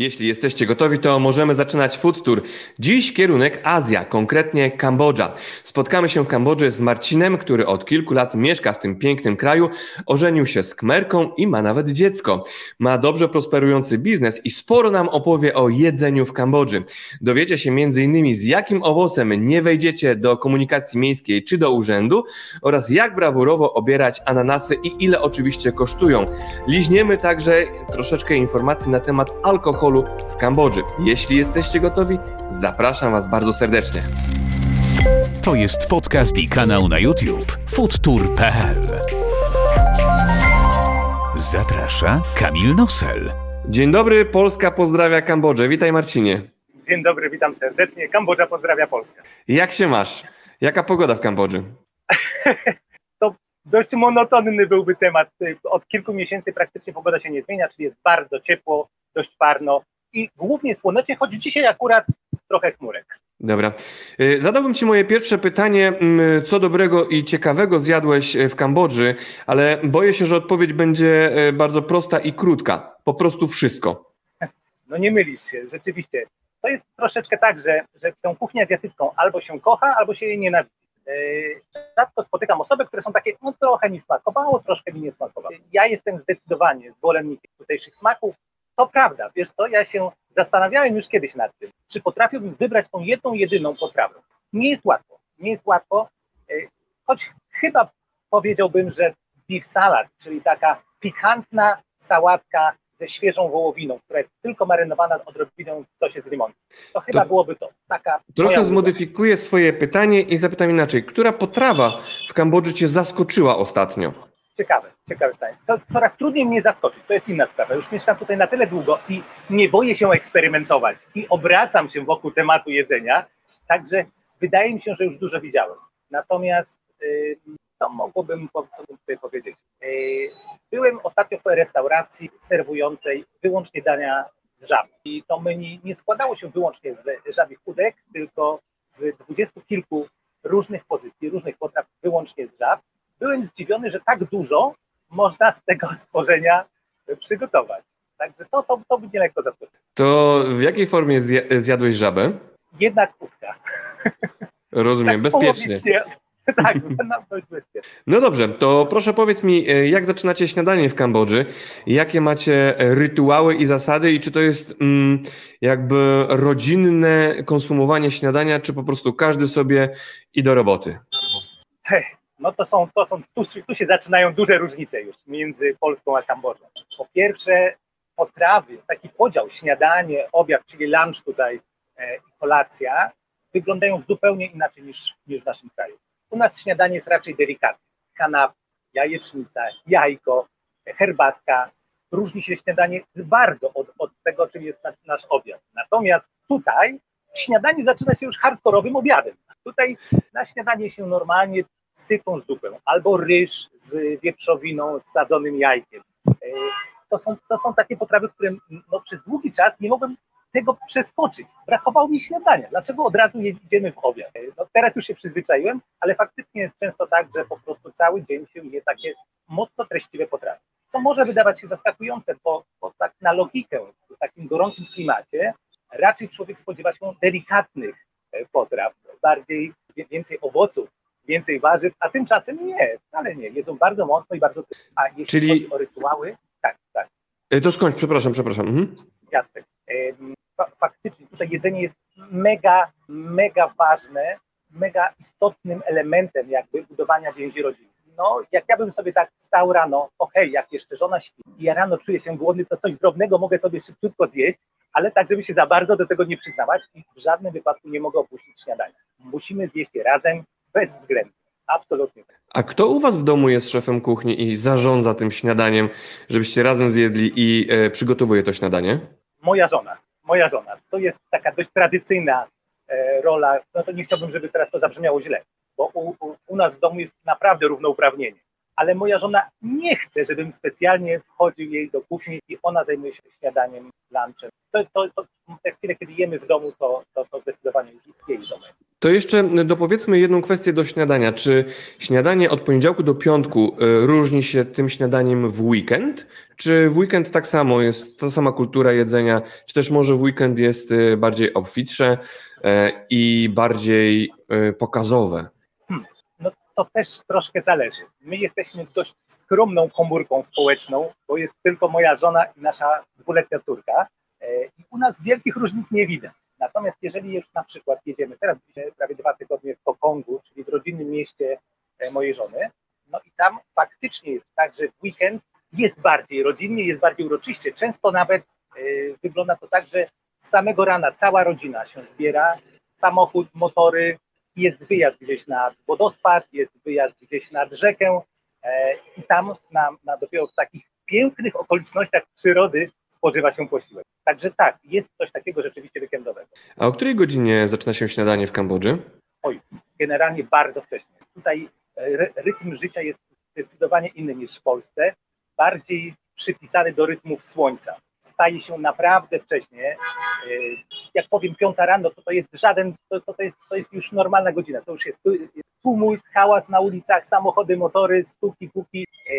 Jeśli jesteście gotowi, to możemy zaczynać food tour. Dziś kierunek Azja, konkretnie Kambodża. Spotkamy się w Kambodży z Marcinem, który od kilku lat mieszka w tym pięknym kraju, ożenił się z Kmerką i ma nawet dziecko. Ma dobrze prosperujący biznes i sporo nam opowie o jedzeniu w Kambodży. Dowiecie się m.in. z jakim owocem nie wejdziecie do komunikacji miejskiej czy do urzędu oraz jak brawurowo obierać ananasy i ile oczywiście kosztują. Liźniemy także troszeczkę informacji na temat alkoholu w Kambodży. Jeśli jesteście gotowi, zapraszam Was bardzo serdecznie. To jest podcast i kanał na YouTube foodtour.pl. Zaprasza Kamil Nosel. Dzień dobry, Polska pozdrawia Kambodżę. Witaj Marcinie. Dzień dobry, witam serdecznie. Kambodża pozdrawia Polskę. Jak się masz? Jaka pogoda w Kambodży? to dość monotonny byłby temat. Od kilku miesięcy praktycznie pogoda się nie zmienia, czyli jest bardzo ciepło, dość parno i głównie słonecznie, choć dzisiaj akurat trochę chmurek. Dobra. Y, zadałbym Ci moje pierwsze pytanie, mm, co dobrego i ciekawego zjadłeś w Kambodży, ale boję się, że odpowiedź będzie y, bardzo prosta i krótka. Po prostu wszystko. No nie mylisz się, rzeczywiście. To jest troszeczkę tak, że, że tę kuchnię azjatycką albo się kocha, albo się jej nienawidzi. Y, rzadko spotykam osoby, które są takie, no trochę mi smakowało, troszkę mi nie smakowało. Ja jestem zdecydowanie zwolennikiem tutejszych smaków, to prawda, wiesz co, ja się zastanawiałem już kiedyś nad tym, czy potrafiłbym wybrać tą jedną, jedyną potrawę. Nie jest łatwo, nie jest łatwo, e, choć chyba powiedziałbym, że beef salad, czyli taka pikantna sałatka ze świeżą wołowiną, która jest tylko marynowana odrobiną w sosie z limonu. To chyba to byłoby to. Taka trochę zmodyfikuję swoje pytanie i zapytam inaczej. Która potrawa w Kambodży Cię zaskoczyła ostatnio? Ciekawe, ciekawe pytanie. Coraz trudniej mnie zaskoczyć, to jest inna sprawa. Już mieszkam tutaj na tyle długo i nie boję się eksperymentować i obracam się wokół tematu jedzenia, także wydaje mi się, że już dużo widziałem. Natomiast yy, co mogłbym, co tutaj powiedzieć? Yy, byłem ostatnio w restauracji serwującej wyłącznie dania z żab. I to menu nie składało się wyłącznie z żabich udek, tylko z dwudziestu kilku różnych pozycji, różnych potraw wyłącznie z żab byłem zdziwiony, że tak dużo można z tego stworzenia przygotować. Także to, to, to mnie lekko zaskoczyło. To w jakiej formie zjadłeś żabę? Jednak kłódka. Rozumiem, tak bezpiecznie. Tak, dość bezpiecznie. No dobrze, to proszę powiedz mi, e, jak zaczynacie śniadanie w Kambodży? Jakie macie rytuały i zasady i czy to jest mm, jakby rodzinne konsumowanie śniadania, czy po prostu każdy sobie i do roboty? Hej, no to są, to są tu, tu się zaczynają duże różnice już między Polską a Kambodżą. Po pierwsze, potrawy, taki podział śniadanie, obiad, czyli lunch tutaj e, kolacja, wyglądają zupełnie inaczej niż, niż w naszym kraju. U nas śniadanie jest raczej delikatne. Kanap, jajecznica, jajko, herbatka. Różni się śniadanie bardzo od, od tego, czym jest nasz obiad. Natomiast tutaj śniadanie zaczyna się już hardkorowym obiadem. Tutaj na śniadanie się normalnie sypą zupę, albo ryż z wieprzowiną, z sadzonym jajkiem. E, to są, to są takie potrawy, które no, przez długi czas nie mogłem tego przeskoczyć. Brakowało mi śniadania. Dlaczego od razu jedziemy w obiad? E, no, teraz już się przyzwyczaiłem, ale faktycznie jest często tak, że po prostu cały dzień się je takie mocno treściwe potrawy. Co może wydawać się zaskakujące, bo, bo tak na logikę w takim gorącym klimacie raczej człowiek spodziewa się delikatnych e, potraw, bardziej więcej owoców, więcej warzyw, a tymczasem nie, wcale nie. Jedzą bardzo mocno i bardzo. A jeśli Czyli... chodzi o rytuały, tak, tak. E, to skończ, przepraszam, przepraszam. Mhm. Jasne. Faktycznie tutaj jedzenie jest mega, mega ważne, mega istotnym elementem jakby budowania więzi rodziny. No, jak ja bym sobie tak stał rano, okej, okay, jak jeszcze żona śpi i ja rano czuję się głodny, to coś drobnego mogę sobie szybciutko zjeść, ale tak, żeby się za bardzo do tego nie przyznawać i w żadnym wypadku nie mogę opuścić śniadania. Musimy zjeść je razem, bez względu. Absolutnie. A kto u Was w domu jest szefem kuchni i zarządza tym śniadaniem, żebyście razem zjedli i e, przygotowuje to śniadanie? Moja żona. Moja żona. To jest taka dość tradycyjna e, rola. No to nie chciałbym, żeby teraz to zabrzmiało źle, bo u, u, u nas w domu jest naprawdę równouprawnienie. Ale moja żona nie chce, żebym specjalnie wchodził jej do kuchni i ona zajmuje się śniadaniem, lunchem. To, to, to te chwile, kiedy jemy w domu, to, to, to zdecydowanie już jest jej domen. To jeszcze dopowiedzmy jedną kwestię do śniadania. Czy śniadanie od poniedziałku do piątku e, różni się tym śniadaniem w weekend? Czy w weekend tak samo jest ta sama kultura jedzenia, czy też może w weekend jest e, bardziej obfitsze i bardziej pokazowe? Hmm, no to też troszkę zależy. My jesteśmy dość skromną komórką społeczną, bo jest tylko moja żona i nasza dwuletnia córka. I u nas wielkich różnic nie widać. Natomiast jeżeli już na przykład jedziemy, teraz prawie dwa tygodnie w Kokongu, czyli w rodzinnym mieście e, mojej żony, no i tam faktycznie jest tak, że w weekend jest bardziej rodzinnie, jest bardziej uroczyście. Często nawet y, wygląda to tak, że z samego rana cała rodzina się zbiera, samochód, motory, jest wyjazd gdzieś nad wodospad, jest wyjazd gdzieś nad rzekę e, i tam na, na dopiero w takich pięknych okolicznościach przyrody spożywa się posiłek. Także tak, jest coś takiego rzeczywiście weekendowego. A o której godzinie zaczyna się śniadanie w Kambodży? Oj, generalnie bardzo wcześnie. Tutaj e, rytm życia jest zdecydowanie inny niż w Polsce, bardziej przypisany do rytmów słońca. Staje się naprawdę wcześnie. E, jak powiem piąta rano, to to jest żaden, to, to, jest, to jest już normalna godzina. To już jest tumult, hałas na ulicach, samochody, motory, stuki, puki. E,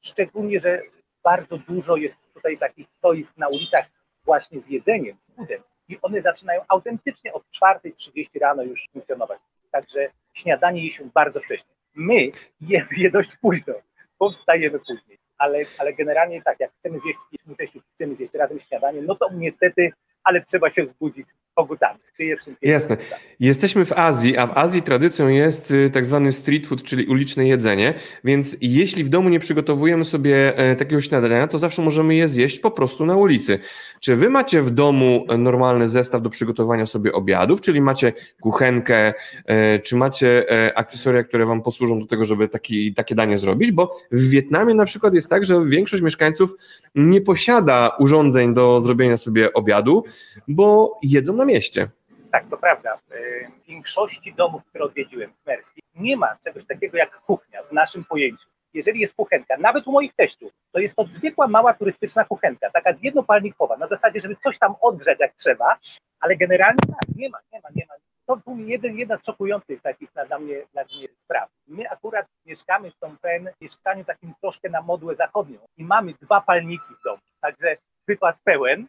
szczególnie, że bardzo dużo jest tutaj takich stoisk na ulicach właśnie z jedzeniem, z foodem i one zaczynają autentycznie od 4.30 rano już funkcjonować. Także śniadanie je się bardzo wcześnie. My jemy je dość późno, bo wstajemy później. Ale, ale generalnie tak, jak chcemy zjeść, chcemy zjeść razem śniadanie, no to niestety ale trzeba się wzbudzić z kogutami. Jasne. Jesteśmy w Azji, a w Azji tradycją jest y, tak zwany street food, czyli uliczne jedzenie, więc jeśli w domu nie przygotowujemy sobie e, takiego śniadania, to zawsze możemy je zjeść po prostu na ulicy. Czy wy macie w domu normalny zestaw do przygotowania sobie obiadów, czyli macie kuchenkę, e, czy macie e, akcesoria, które wam posłużą do tego, żeby taki, takie danie zrobić? Bo w Wietnamie na przykład jest tak, że większość mieszkańców nie posiada urządzeń do zrobienia sobie obiadu, bo jedzą na mieście. Tak, to prawda. W większości domów, które odwiedziłem w Merski, nie ma czegoś takiego jak kuchnia w naszym pojęciu. Jeżeli jest kuchenka, nawet u moich teściów, to jest to zwykła, mała turystyczna kuchenka, taka jednopalnikowa, na zasadzie, żeby coś tam odgrzać jak trzeba, ale generalnie tak, nie ma, nie ma, nie ma. To był jeden, jedna z szokujących takich na, dla, mnie, dla mnie spraw. My akurat mieszkamy w Phnom Penh, mieszkaniu takim troszkę na modłę zachodnią i mamy dwa palniki w domu, także wypas pełen,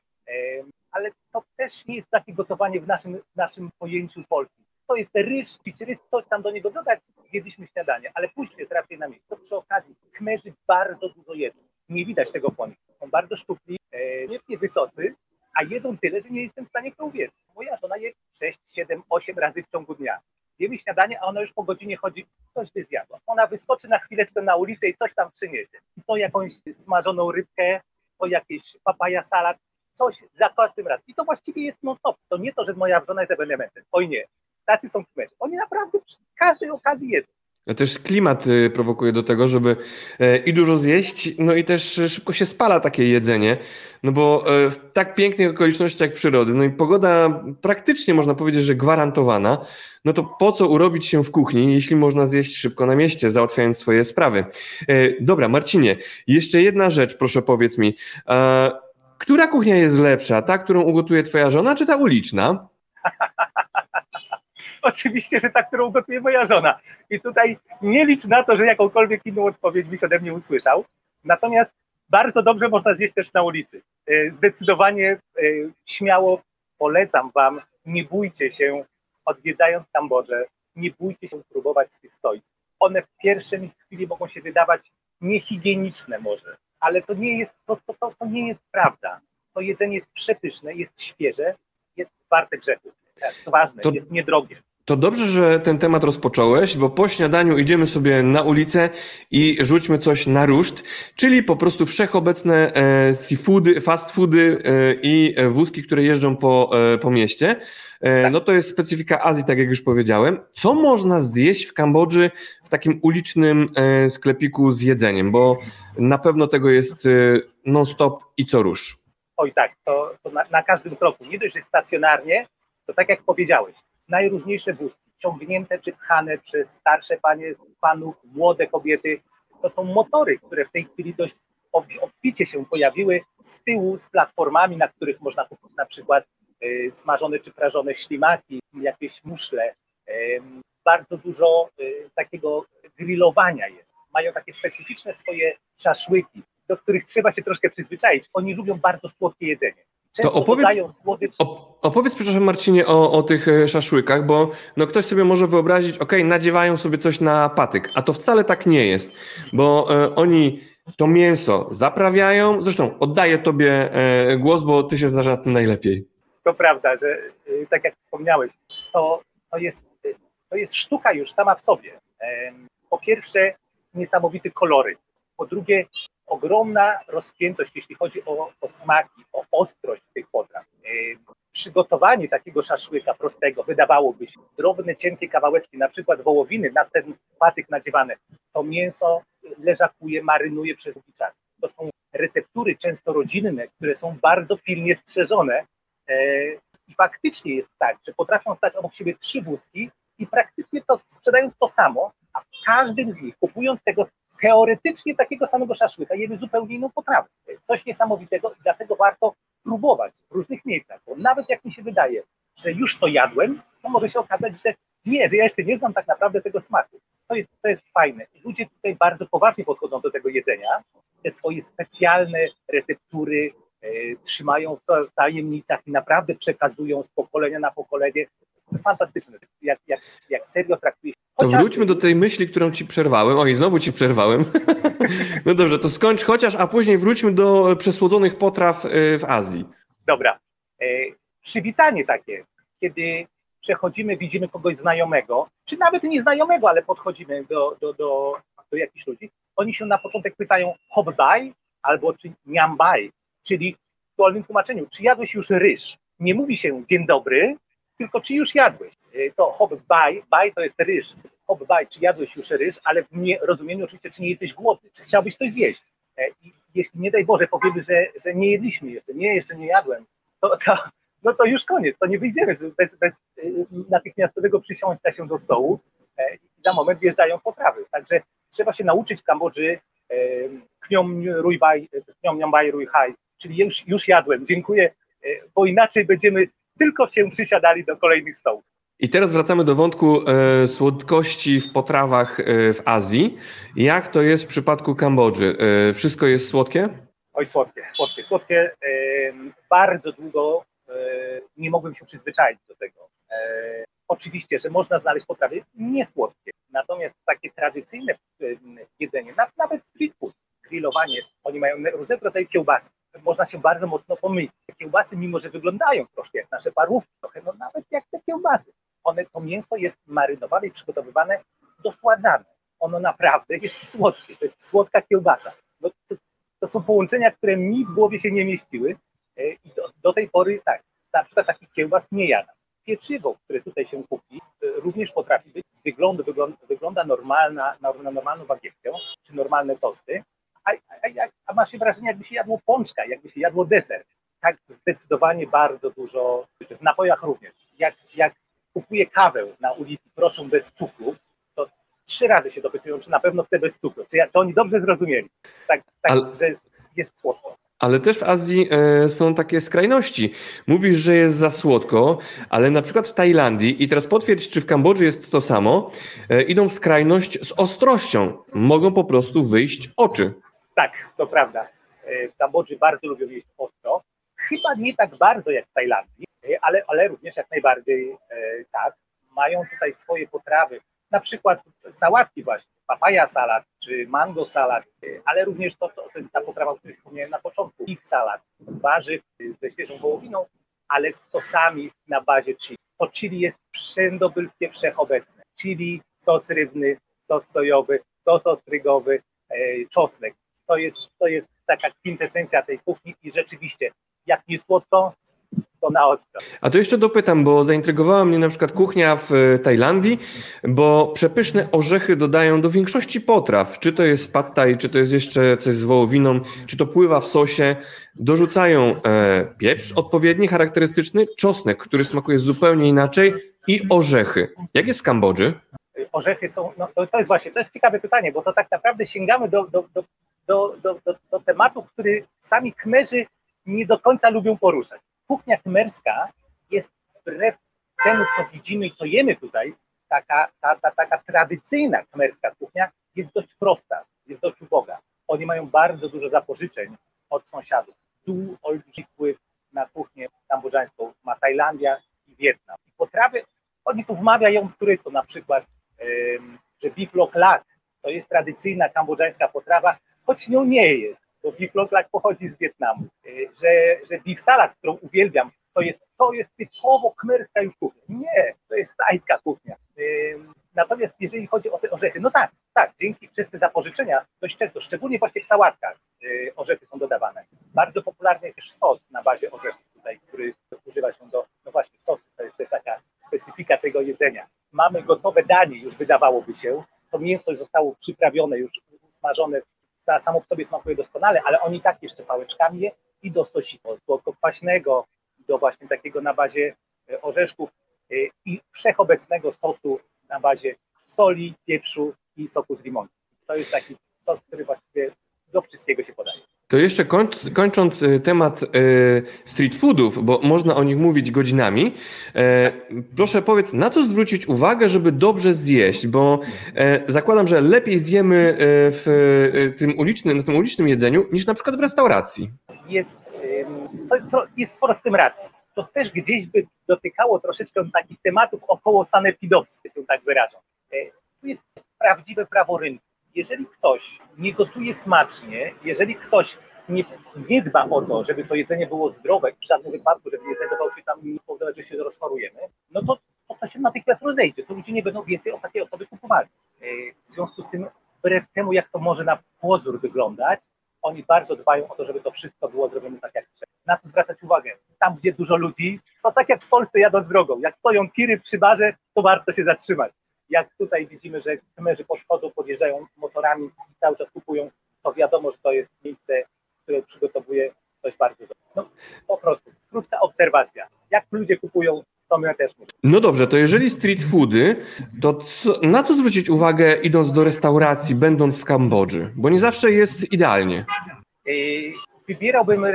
ale to też nie jest takie gotowanie w naszym, w naszym pojęciu polskim. To jest ryż, pić coś tam do niego dodać, zjedliśmy śniadanie, ale później jest raczej na miejscu. To przy okazji Khmerzy bardzo dużo jedzą. Nie widać tego po nich. Są bardzo szczupli, e, wysocy, a jedzą tyle, że nie jestem w stanie w to uwierzyć. Moja żona je 6, 7, 8 razy w ciągu dnia. Zjemy śniadanie, a ona już po godzinie chodzi, coś by zjadła. Ona wyskoczy na chwileczkę na ulicę i coś tam przyniesie. I to jakąś smażoną rybkę, to jakieś papaja salat, coś za każdym razem. I to właściwie jest non-stop. To nie to, że moja żona jest ewenementem. Oj nie. Tacy są kmerzy. Oni naprawdę przy każdej okazji jedzą. Też klimat y, prowokuje do tego, żeby e, i dużo zjeść, no i też szybko się spala takie jedzenie, no bo w tak pięknych okolicznościach przyrody, no i pogoda praktycznie można powiedzieć, że gwarantowana, no to po co urobić się w kuchni, jeśli można zjeść szybko na mieście, załatwiając swoje sprawy. Dobra, Marcinie, jeszcze jedna rzecz, proszę powiedz mi. Która kuchnia jest lepsza? Ta, którą ugotuje twoja żona, czy ta uliczna? Oczywiście, że ta, którą ugotuje moja żona. I tutaj nie licz na to, że jakąkolwiek inną odpowiedź byś ode mnie usłyszał. Natomiast bardzo dobrze można zjeść też na ulicy. E, zdecydowanie e, śmiało polecam Wam, nie bójcie się, odwiedzając Kambodżę, nie bójcie się próbować z tych stoisk. One w pierwszej chwili mogą się wydawać niehigieniczne może, ale to nie jest, to, to, to, to nie jest prawda. To jedzenie jest przepyszne, jest świeże, jest warte grzechu. Tak, to ważne, to, jest niedrogie. To dobrze, że ten temat rozpocząłeś, bo po śniadaniu idziemy sobie na ulicę i rzućmy coś na ruszt, czyli po prostu wszechobecne e, seafoody, fast foody e, i wózki, które jeżdżą po, e, po mieście. Tak. No to jest specyfika Azji, tak jak już powiedziałem. Co można zjeść w Kambodży w takim ulicznym sklepiku z jedzeniem? Bo na pewno tego jest non-stop i co rusz. Oj tak, to, to na, na każdym kroku. Nie dość, że stacjonarnie, to tak jak powiedziałeś, najróżniejsze wózki, ciągnięte czy pchane przez starsze panie, panów, młode kobiety. To są motory, które w tej chwili dość obficie się pojawiły z tyłu, z platformami, na których można kupić na przykład y, smażone czy prażone ślimaki, jakieś muszle, Bardzo dużo y, takiego grillowania jest. Mają takie specyficzne swoje szaszłyki, do których trzeba się troszkę przyzwyczaić. Oni lubią bardzo słodkie jedzenie. Często to opowiedz, opowiedz, przepraszam Marcinie, o, o tych e, szaszłykach, bo no ktoś sobie może wyobrazić, ok, nadziewają sobie coś na patyk, a to wcale tak nie jest, bo e, oni to mięso zaprawiają, zresztą oddaję tobie e, głos, bo ty się znasz na tym najlepiej. To prawda, że e, tak jak wspomniałeś, to, to, jest, e, to jest sztuka już sama w sobie. Po pierwsze, niesamowite kolory. Po drugie, ogromna rozpiętość, jeśli chodzi o, o smaki, o ostrość tych potraw. E, przygotowanie takiego szaszłyka prostego, wydawałoby się, drobne, cienkie kawałeczki, na przykład wołowiny, na ten patyk nadziewane, to mięso leżakuje, marynuje przez długi czas. To są receptury często rodzinne, które są bardzo pilnie strzeżone e, i faktycznie jest tak, że potrafią stać obok siebie trzy wózki i praktycznie to sprzedając to samo, a w każdym z nich, kupując tego teoretycznie takiego samego szaszłyka, jemy zupełnie inną potrawę. Coś niesamowitego i dlatego warto próbować w różnych miejscach, bo nawet jak mi się wydaje, że już to jadłem, to może się okazać, że nie, że ja jeszcze nie znam tak naprawdę tego smaku. To jest, to jest fajne. Ludzie tutaj bardzo poważnie podchodzą do tego jedzenia. Te swoje specjalne receptury e, trzymają w tajemnicach i naprawdę przekazują z pokolenia na pokolenie. Fantastyczne, jak, jak, jak serio traktuje to wróćmy do tej myśli, którą ci przerwałem. Oj, znowu ci przerwałem. no dobrze, to skończ chociaż, a później wróćmy do przesłodzonych potraw e, w Azji. Dobra. E, przywitanie takie, kiedy przechodzimy, widzimy kogoś znajomego, czy nawet nieznajomego, ale podchodzimy do, do, do, do jakichś ludzi, oni się na początek pytają hobbaj albo czy niambaj, czyli w wolnym tłumaczeniu, czy jadłeś już ryż? Nie mówi się dzień dobry, tylko czy już jadłeś. E, to hobbaj, baj to jest ryż, hobbaj, czy jadłeś już ryż, ale w nie, rozumieniu oczywiście, czy nie jesteś głodny, czy chciałbyś coś zjeść. E, I jeśli nie daj Boże powiemy, że, że nie jedliśmy jeszcze, nie, jeszcze nie jadłem, to, to, no to już koniec, to nie wyjdziemy bez, bez y, natychmiastowego przysiąścia się do stołu e, i za moment wjeżdżają potrawy. Także trzeba się nauczyć w Kambodży kniom rujbaj, kniom rujhaj, czyli już, już jadłem, dziękuję, e, bo inaczej będziemy tylko się przysiadali do kolejnych stołów. I teraz wracamy do wątku e, słodkości w potrawach e, w Azji. Jak to jest w przypadku Kambodży? E, wszystko jest słodkie? Oj, słodkie, słodkie, słodkie. bardzo długo nie mogłem się przyzwyczaić do tego. E, oczywiście, że można znaleźć potrawy niesłodkie, natomiast takie tradycyjne jedzenie, nawet street food, grillowanie, oni mają różnego rodzaju kiełbasy. Można się bardzo mocno pomylić. Te kiełbasy, mimo że wyglądają troszkę jak nasze parówki, trochę, no nawet jak te kiełbasy. One, to mięso jest marynowane i przygotowywane, dosładzane. Ono naprawdę jest słodkie, to jest słodka kiełbasa. No, to, to są połączenia, które mi w głowie się nie mieściły e, i do, do tej pory tak, na przykład takich kiełbas nie jadam. Pieczywo, które tutaj się kupi, y, również potrafi być z wyglądu, wygląda, wygląda normalna, na normalną bagietkę, czy normalne tosty, a, a, a, ma się wrażenie, jakby się jadło pączka, jakby się jadło deser. Tak zdecydowanie bardzo dużo, w napojach również. Jak, jak kupuję kawę na ulicy, proszę bez cukru, to trzy razy się dopytują, czy na pewno chcę bez cukru, czy, ja, czy oni dobrze zrozumieli, tak, tak Ale... że jest, jest słodko. Ale też w Azji e, są takie skrajności. Mówisz, że jest za słodko, ale na przykład w Tajlandii, i teraz potwierdź, czy w Kambodży jest to samo, e, idą w skrajność z ostrością. Mogą po prostu wyjść oczy. Tak, to prawda. E, Kambodży bardzo lubią jeść ostro. Chyba nie tak bardzo jak w Tajlandii, ale, ale również jak najbardziej tak. Mają tutaj swoje potrawy, na przykład sałatki właśnie, papaya salat czy mango salat, ale również to, co, ta potrawa, o której wspomniałem na początku, ich salat, warzyw ze świeżą wołowiną, ale z sosami na bazie chili. To chili jest wszędobylskie wszechobecne. Chili, sos rybny, sos sojowy, sos ostrygowy, e, czosnek. To jest, to jest taka kwintesencja tej kuchni i rzeczywiście, jak nie słodko, to na ostro. A to jeszcze dopytam, bo zaintrygowała mnie na przykład kuchnia w e, Tajlandii, bo przepyszne orzechy dodają do większości potraw. Czy to jest pad thai, czy to jest jeszcze coś z wołowiną, czy to pływa w sosie. Dorzucają e, pieprz odpowiedni, charakterystyczny, czosnek, który smakuje zupełnie inaczej i orzechy. Jak jest w Kambodży? Orzechy są, no to, to jest właśnie, to jest ciekawe pytanie, bo to tak naprawdę sięgamy do, do, do, do, do, do, do tematu, który sami kmerzy nie do końca lubią poruszać kuchnia khmerska jest wbrew temu, co widzimy i co jemy tutaj, taka, ta, ta, taka tradycyjna kmerska kuchnia jest dość prosta, jest dość uboga. Oni mają bardzo dużo zapożyczeń od sąsiadów. Tu olbrzymi wpływ na kuchnię kambodżańską ma Tajlandia i Wietnam. I potrawy, oni tu wmawiają turystom na przykład, że beef lak to jest tradycyjna kambodżańska potrawa, choć nią nie jest, bo beef lok lak pochodzi z Wietnamu. E, że, że beef salad, którą uwielbiam, to jest, to jest typowo kmerska już kuchnia. Nie, to jest tajska kuchnia. Natomiast jeżeli chodzi o te orzechy, no tak, tak, dzięki przez te zapożyczenia dość często, szczególnie właśnie w sałatkach, y, orzechy są dodawane. Bardzo popularny jest też sos na bazie orzechów tutaj, który używa się do, no właśnie sosu, to jest też taka specyfika tego jedzenia. Mamy gotowe danie, już wydawałoby się, to mięso zostało przyprawione, już smażone, samo w sobie smakuje doskonale, ale oni tak jeszcze pałeczkami je i do sosiku słodko-kwaśnego, do właśnie takiego na bazie e, orzeszków e, i wszechobecnego sosu na bazie soli, pieprzu i soku z limonu. To jest taki sos, który właściwie do wszystkiego się podaje. To jeszcze końc, kończąc e, temat street foodów, bo można o nich mówić godzinami, proszę powiedz, na co zwrócić uwagę, żeby dobrze zjeść, bo zakładam, że lepiej zjemy w tym ulicznym, na tym ulicznym jedzeniu niż na przykład w restauracji. Jest jest sporo w tym racji. To też gdzieś by dotykało troszeczkę takich tematów około sanepidowskich, się tak wyrażą. E, tu jest prawdziwe prawo rynku. Jeżeli ktoś nie gotuje smacznie, jeżeli ktoś nie, nie dba o to, żeby to jedzenie było zdrowe w żadnym wypadku, żeby nie znajdował się tam i spowodować, że się rozchorujemy, no to, to, to się natychmiast rozejdzie. To ludzie nie będą więcej o takiej osoby kupowali. E, w związku z tym, wbrew temu, jak to może na pozór wyglądać, oni bardzo dbają o to, żeby to wszystko było zrobione tak jak trzeba. Na co zwracać uwagę? Tam, gdzie dużo ludzi, to tak jak w Polsce jadąc drogą. Jak stoją tiry przy barze, to warto się zatrzymać. Jak tutaj widzimy, że kamerzy podchodzą, podjeżdżają motorami i cały czas kupują, to wiadomo, że to jest miejsce, które przygotowuje coś bardzo dobrego. No, po prostu, krótka obserwacja. Jak ludzie kupują, to my też musimy. No dobrze, to jeżeli street foody, to co, na co zwrócić uwagę idąc do restauracji, będąc w Kambodży? Bo nie zawsze jest idealnie. Yy, wybierałbym,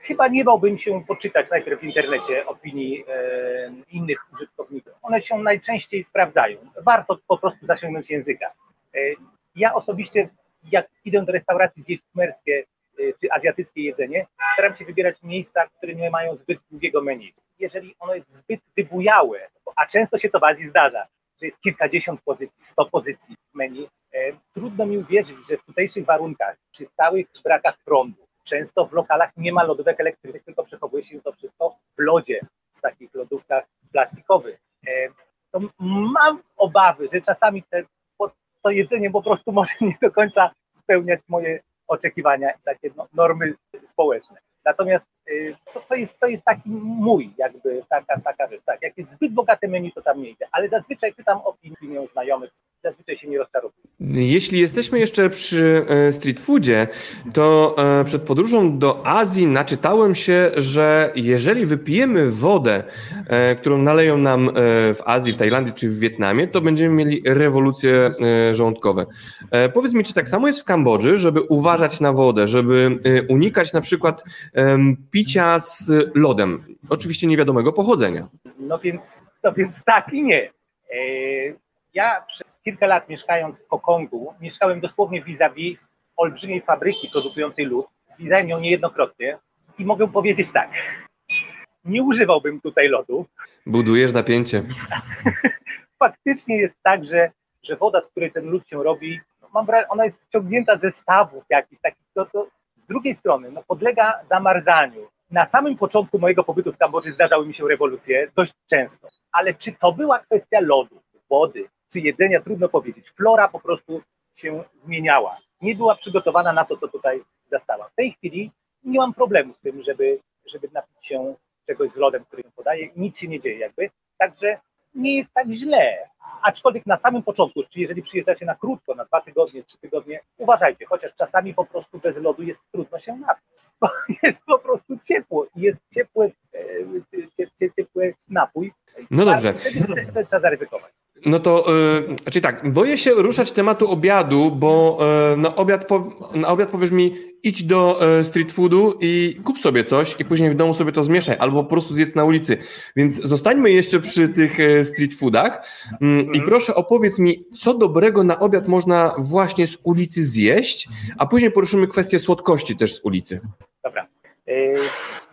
chyba nie bałbym się poczytać najpierw w internecie opinii e, innych użytkowników. One się najczęściej sprawdzają. Warto po prostu zasięgnąć języka. E, ja osobiście, jak idę do restauracji zjeść kumerskie e, czy azjatyckie jedzenie, staram się wybierać miejsca, które nie mają zbyt długiego menu. Jeżeli ono jest zbyt wybujałe, a często się to w Azji zdarza, że jest kilkadziesiąt pozycji, sto pozycji w menu, trudno mi uwierzyć, że w tutejszych warunkach, przy stałych brakach prądu, Często w lokalach nie ma lodówek elektrycznych, tylko przechowuje się to wszystko w lodzie, w takich lodówkach plastikowych. E, to mam obawy, że czasami te, to jedzenie po prostu może nie do końca spełniać moje oczekiwania takie no, normy społeczne. Natomiast to, to, jest, to jest taki mój, jakby taka, taka rzecz. Tak, jak jest zbyt bogate menu, to tam nie idę. Ale zazwyczaj pytam opinię znajomych, zazwyczaj się nie rozczarowuję. Jeśli jesteśmy jeszcze przy e, street foodzie, to e, przed podróżą do Azji naczytałem się, że jeżeli wypijemy wodę, e, którą naleją nam w Azji, w Tajlandii czy w Wietnamie, to będziemy mieli rewolucje żołądkowe. Powiedz mi, czy tak samo jest w Kambodży, żeby uważać na wodę, żeby unikać na przykład picia z lodem, oczywiście niewiadomego pochodzenia? No więc, no więc tak i nie. Ja przez kilka lat mieszkając w Kokongu, mieszkałem dosłownie vis-a-vis olbrzymiej fabryki produkującej lód. Zwiedzałem ją niejednokrotnie i mogę powiedzieć tak. Nie używałbym tutaj lodu. Budujesz napięcie. Faktycznie jest tak, że, że woda, z której ten lód się robi, no mam ona jest ściągnięta ze stawów jakichś takich. To, to, z drugiej strony no, podlega zamarzaniu. Na samym początku mojego pobytu w Kambodży zdarzały mi się rewolucje dość często. Ale czy to była kwestia lodu, wody, czy jedzenia, trudno powiedzieć. Flora po prostu się zmieniała. Nie była przygotowana na to, co tutaj zastała. W tej chwili nie mam problemu z tym, żeby, żeby napić się czegoś z lodem, który mi podaje. Nic się nie dzieje jakby. Także nie jest tak źle. Aczkolwiek na samym początku, czy jeżeli przyjeżdżacie na krótko, na dwa tygodnie, trzy tygodnie, uważajcie, chociaż czasami po prostu bez lodu jest trudno się napić. Bo jest po prostu ciepło i jest ciepły, e, ciepły napój. No dobrze. Wtedy, wtedy trzeba zaryzykować. No to, yy, czyli tak, boję się ruszać tematu obiadu, bo yy, na, obiad po, na obiad powiesz mi, idź do yy, street foodu i kup sobie coś i później w domu sobie to zmieszaj, albo po prostu zjedz na ulicy. Więc zostańmy jeszcze przy tych yy, street foodach mm, i mhm. proszę opowiedz mi, co dobrego na obiad można właśnie z ulicy zjeść, a później poruszymy kwestię słodkości też z ulicy. Dobra. Yy,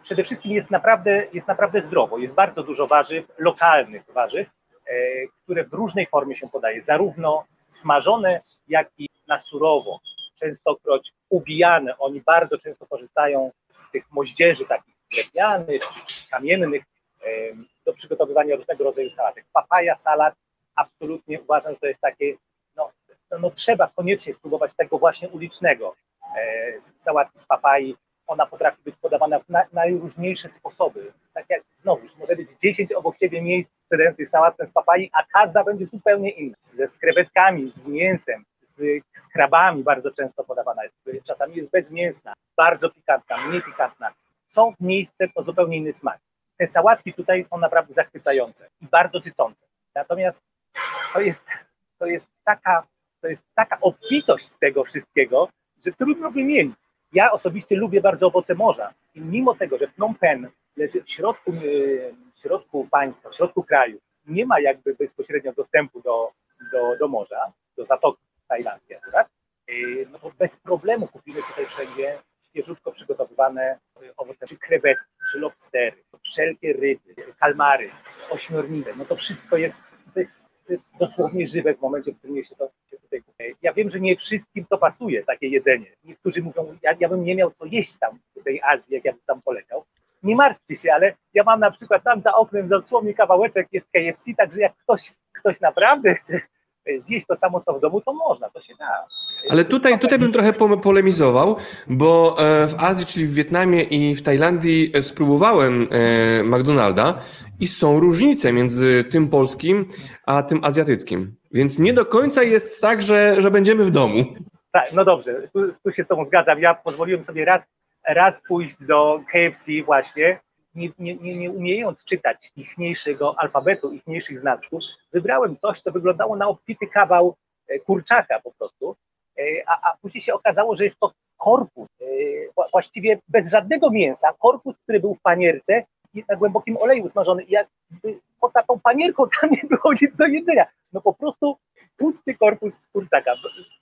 przede wszystkim jest naprawdę, jest naprawdę zdrowo. Jest bardzo dużo warzyw, lokalnych warzyw, które w różnej formie się podaje, zarówno smażone, jak i na surowo, częstokroć ubijane. Oni bardzo często korzystają z tych moździerzy takich drewnianych czy kamiennych do przygotowywania różnego rodzaju sałatek. Papaja, salat, absolutnie uważam, że to jest takie, no, no trzeba koniecznie spróbować tego właśnie ulicznego e, sałatki z papai, ona potrafi być podawana w na, najróżniejsze sposoby. Tak jak znowu, może być 10 obok siebie miejsc sprzedających sałatkę z papai, a każda będzie zupełnie inna. Ze z krewetkami, z mięsem, z, z krabami bardzo często podawana jest. Czasami jest bezmięsna, bardzo pikantna, mniej pikantna. Są miejsce po zupełnie inny smak. Te sałatki tutaj są naprawdę zachwycające i bardzo sycące. Natomiast to jest, to jest taka to jest taka obfitość z tego wszystkiego, że trudno wymienić. Ja osobiście lubię bardzo owoce morza i mimo tego, że Phnom Penh leży w środku, w środku państwa, w środku kraju, nie ma jakby bezpośrednio dostępu do, do, do morza, do zatoki tajlandzkiej akurat, y, no to bez problemu kupimy tutaj wszędzie świeżutko przygotowywane owoce, czy krewetki, czy lobstery, wszelkie ryby, kalmary, ośmiornice, no to wszystko jest, to jest, to jest dosłownie żywe w momencie, w którym się to ja wiem, że nie wszystkim to pasuje, takie jedzenie. Niektórzy mówią, ja, ja bym nie miał co jeść tam w tej Azji, jak ja bym tam poleciał. Nie martwcie się, ale ja mam na przykład tam za oknem dosłownie kawałeczek jest KFC, także jak ktoś, ktoś naprawdę chce zjeść to samo co w domu, to można, to się da. Ale tutaj, tutaj bym trochę polemizował, bo e, w Azji, czyli w Wietnamie i w Tajlandii e, spróbowałem e, McDonalda i są różnice między tym polskim a tym azjatyckim. Więc nie do końca jest tak, że, że będziemy w domu. Tak, no dobrze, tu, tu się z Tobą zgadzam. Ja pozwoliłem sobie raz, raz pójść do KFC właśnie, nie, nie, nie umiejąc czytać ichniejszego alfabetu, ichniejszych znaczków, wybrałem coś, co wyglądało na obfity kawał e, kurczaka po prostu, e, a, a później się okazało, że jest to korpus, e, właściwie bez żadnego mięsa, korpus, który był w panierce na głębokim oleju smażony i jakby poza tą panierką tam nie było nic do jedzenia. No po prostu pusty korpus kurczaka.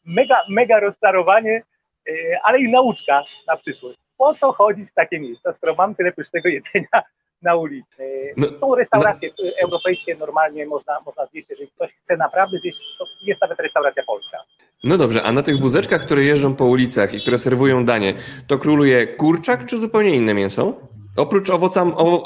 Mega, mega rozczarowanie, ale i nauczka na przyszłość po co chodzić w takie miejsca, skoro mam tyle pysznego jedzenia na ulicy. No, Są restauracje no. europejskie, normalnie można, można zjeść, jeżeli ktoś chce naprawdę zjeść, to jest nawet restauracja polska. No dobrze, a na tych wózeczkach, które jeżdżą po ulicach i które serwują danie, to króluje kurczak czy zupełnie inne mięso? Oprócz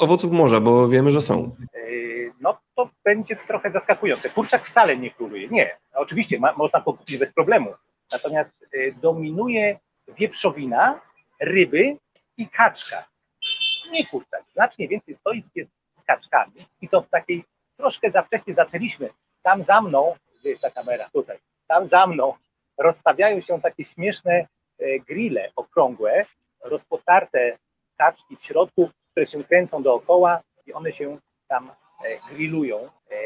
owoców morza, bo wiemy, że są. Yy, no to będzie trochę zaskakujące. Kurczak wcale nie króluje. Nie. Oczywiście ma, można go kupić bez problemu. Natomiast yy, dominuje wieprzowina, ryby i kaczka. Nie kurczak. Znacznie więcej stoisk jest z kaczkami i to w takiej troszkę za wcześnie zaczęliśmy. Tam za mną, gdzie jest ta kamera? Tutaj. Tam za mną rozstawiają się takie śmieszne e, grille okrągłe, rozpostarte kaczki w środku, które się kręcą dookoła i one się tam e, grillują. E,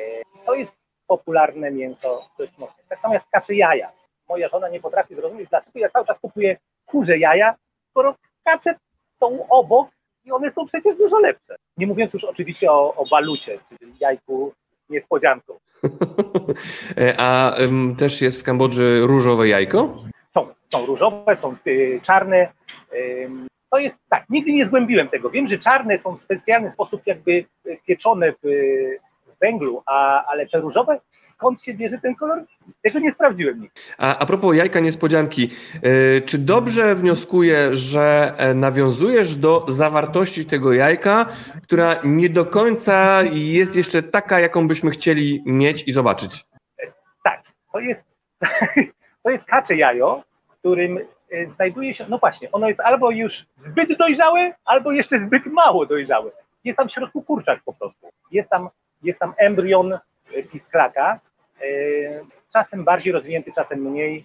to jest popularne mięso dość mocno. Tak samo jak kacze jaja. Moja żona nie potrafi zrozumieć, dlaczego ja cały czas kupuję kurze jaja, skoro kacze są obok i one są przecież dużo lepsze. Nie mówiąc już oczywiście o, o balucie, czyli jajku niespodzianką. A um, też jest w Kambodży różowe jajko? Są, są różowe, są y, czarne. Y, to jest tak, nigdy nie zgłębiłem tego. Wiem, że czarne są w specjalny sposób jakby pieczone w, w węglu, a, ale te różowe skąd się bierze ten kolor? Tego nie sprawdziłem nigdy. A, a propos jajka niespodzianki, yy, czy dobrze wnioskuję, że e, nawiązujesz do zawartości tego jajka, która nie do końca jest jeszcze taka, jaką byśmy chcieli mieć i zobaczyć? Tak, to jest, to jest kacze jajo, którym e, znajduje się, no właśnie, ono jest albo już zbyt dojrzałe, albo jeszcze zbyt mało dojrzałe. Jest tam w środku kurczak po prostu. Jest tam, jest tam embrion pisklaka, e, czasem bardziej rozwinięty, czasem mniej.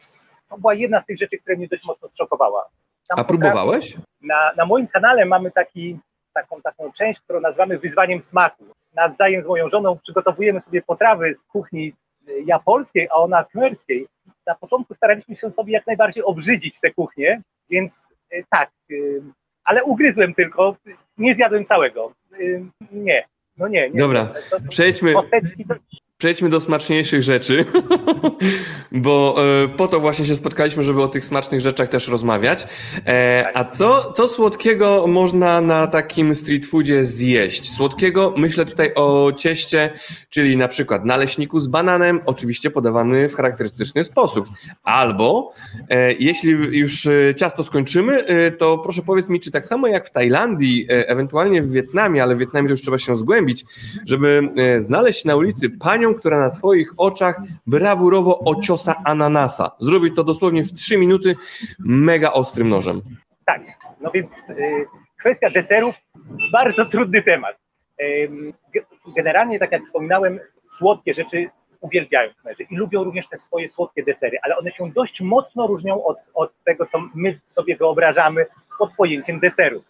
To była jedna z tych rzeczy, które mnie dość mocno szokowała. Tam A próbowałeś? Na, na moim kanale mamy taki, taką, taką część, którą nazywamy wyzwaniem smaku. Nawzajem z moją żoną przygotowujemy sobie potrawy z kuchni e, japońskiej, a ona kmerskiej, na początku staraliśmy się sobie jak najbardziej obrzydzić tę kuchnię, więc tak, ale ugryzłem tylko, nie zjadłem całego. Nie, no nie. nie Dobra, przejdźmy. Przejdźmy do smaczniejszych rzeczy, bo e, po to właśnie się spotkaliśmy, żeby o tych smacznych rzeczach też rozmawiać. E, a co, co słodkiego można na takim street foodzie zjeść? Słodkiego myślę tutaj o cieście, czyli na przykład naleśniku z bananem, oczywiście podawany w charakterystyczny sposób. Albo e, jeśli już ciasto skończymy, to proszę powiedz mi, czy tak samo jak w Tajlandii, ewentualnie w Wietnamie, ale w Wietnamie to już trzeba się zgłębić, żeby znaleźć na ulicy panią, która na Twoich oczach brawurowo ociosa ananasa. Zrobi to dosłownie w 3 minuty mega ostrym nożem. Tak, no więc y, kwestia deserów, bardzo trudny temat. Y, generalnie, tak jak wspominałem, słodkie rzeczy uwielbiają Khmerzy i lubią również te swoje słodkie desery, ale one się dość mocno różnią od, od tego, co my sobie wyobrażamy pod pojęciem deseru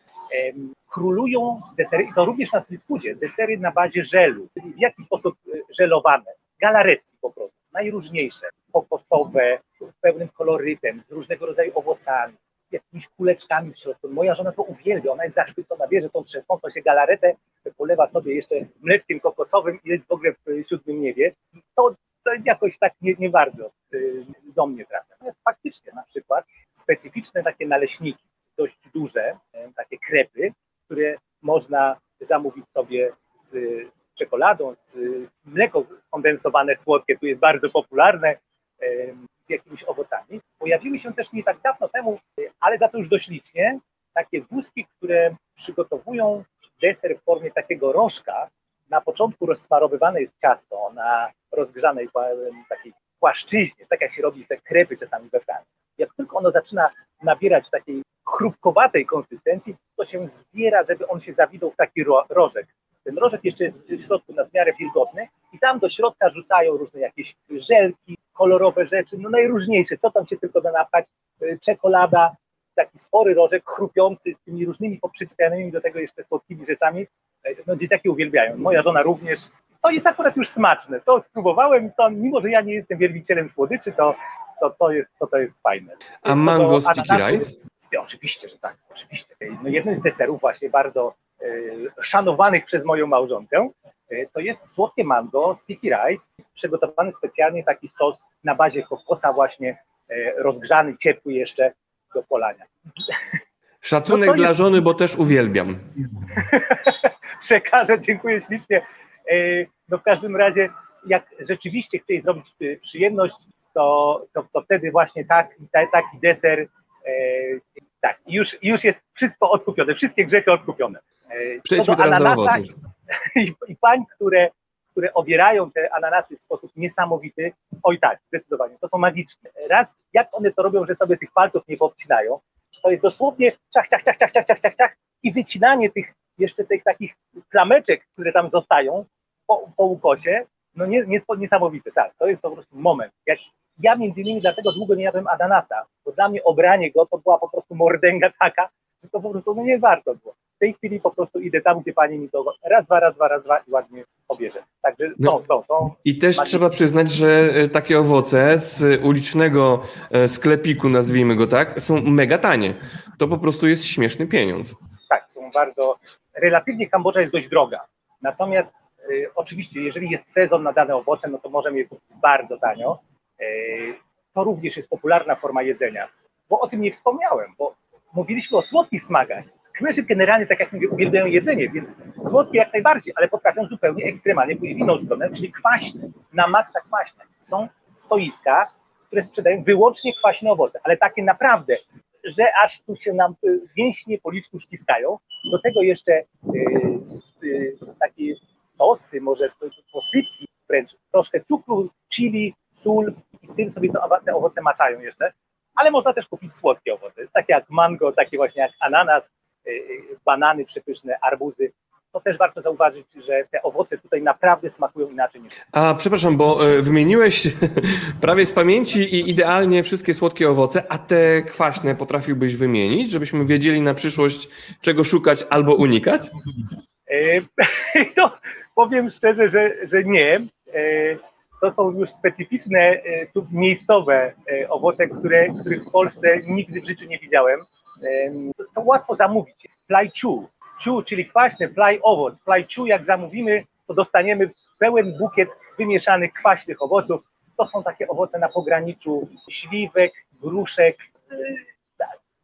królują desery, i to również na street foodzie, desery na bazie żelu. W jaki sposób y, żelowane? Galaretki po prostu, najróżniejsze, kokosowe, z pełnym kolorytem, z różnego rodzaju owocami, jakimiś kuleczkami w środku. Moja żona to uwielbia, ona jest zachwycona, bierze tą trzęsącą się galaretę, polewa sobie jeszcze mleczkiem kokosowym i jest w ogóle w siódmym niebie. To, to jakoś tak nie, nie bardzo y, do mnie trafia. Natomiast faktycznie na przykład specyficzne takie naleśniki, dość duże, takie krepy, które można zamówić sobie z, z czekoladą, z mleko skondensowane słodkie, tu jest bardzo popularne, z jakimiś owocami. Pojawiły się też nie tak dawno temu, ale za to już dość licznie, takie wózki, które przygotowują deser w formie takiego rożka. Na początku rozsmarowywane jest ciasto na rozgrzanej takiej płaszczyźnie, tak jak się robi te krepy czasami we Francji. Jak tylko ono zaczyna nabierać takiej chrupkowatej konsystencji, to się zbiera, żeby on się zawidał w taki ro rożek. Ten rożek jeszcze jest w środku na miarę wilgotny i tam do środka rzucają różne jakieś żelki, kolorowe rzeczy, no najróżniejsze, co tam się tylko da napchać, y, czekolada, taki spory rożek, chrupiący z tymi różnymi poprzycipianymi do tego jeszcze słodkimi rzeczami. Y, no dzieciaki uwielbiają, moja żona również. To jest akurat już smaczne, to spróbowałem, to mimo, że ja nie jestem wielbicielem słodyczy, to, to, to, jest, to, to jest fajne. A mango sticky rice? Oczywiście, że tak, oczywiście. No jednym z deserów właśnie bardzo y, szanowanych przez moją małżonkę y, to jest słodkie mango sticky rice, przygotowany specjalnie taki sos na bazie kokosa właśnie y, rozgrzany, ciepły jeszcze do polania. Szacunek no dla jest... żony, bo też uwielbiam. Przekażę, dziękuję ślicznie. No w każdym razie, jak rzeczywiście jej zrobić przyjemność, to, to, to wtedy właśnie tak, taki deser tak, już, już jest wszystko odkupione, wszystkie grzechy odkupione. E, Przejdźmy teraz do owoców. I, i pań, które, które obierają te ananasy w sposób niesamowity, oj tak, zdecydowanie, to są magiczne. Raz, jak one to robią, że sobie tych palców nie popcinają, to jest dosłownie ciach, ciach, ciach, ciach, ciach, ciach, ciach, ciach i wycinanie tych jeszcze tych takich plameczek, które tam zostają po, po ukosie, no nie, nie, niesamowite, tak, to jest po prostu moment. Jak ja między innymi dlatego długo nie jadłem ananasa, bo dla mnie obranie go to była po prostu mordęga taka, że to po prostu no nie warto było. W tej chwili po prostu idę tam, gdzie pani mi to raz, dwa, raz, dwa, raz, dwa i ładnie pobierze. Także no, są, są, są. I też trzeba przyznać, że e, takie owoce z ulicznego e, sklepiku, nazwijmy go tak, są mega tanie. To po prostu jest śmieszny pieniądz. Tak, są bardzo, relatywnie Kambodża jest dość droga. Natomiast y, oczywiście, jeżeli jest sezon na dane owoce, no to możemy je kupić bardzo tanio E, to również jest popularna forma jedzenia. Bo o tym nie wspomniałem, bo mówiliśmy o słodkich smakach. Khmerzy generalnie, tak jak mówię, uwielbiają jedzenie, więc słodkie jak najbardziej, ale potrafią zupełnie ekstremalnie pójść w inną stronę, czyli kwaśne, na maksa kwaśne. Są stoiska, które sprzedają wyłącznie kwaśne owoce, ale takie naprawdę, że aż tu się nam y, mięśnie policzku ściskają. Do tego jeszcze yy, yy, takie sosy, może posypki wręcz, troszkę cukru, chili, sól tym sobie to, te owoce maczają jeszcze, ale można też kupić słodkie owoce, takie jak mango, takie właśnie jak ananas, y, y, banany przepyszne, arbuzy. To też warto zauważyć, że te owoce tutaj naprawdę smakują inaczej niż. A przepraszam, bo e, wymieniłeś prawie z pamięci i idealnie wszystkie słodkie owoce, a te kwaśne potrafiłbyś wymienić, żebyśmy wiedzieli na przyszłość, czego szukać albo unikać? E, no, powiem szczerze, że, że nie. E, to są już specyficzne, e, tu miejscowe e, owoce, które, których w Polsce nigdy w życiu nie widziałem. To łatwo zamówić. Fly chu, chu, czyli kwaśny fly owoc. Chu, jak zamówimy, to dostaniemy pełen bukiet wymieszanych kwaśnych owoców. To są takie owoce na pograniczu śliwek, gruszek,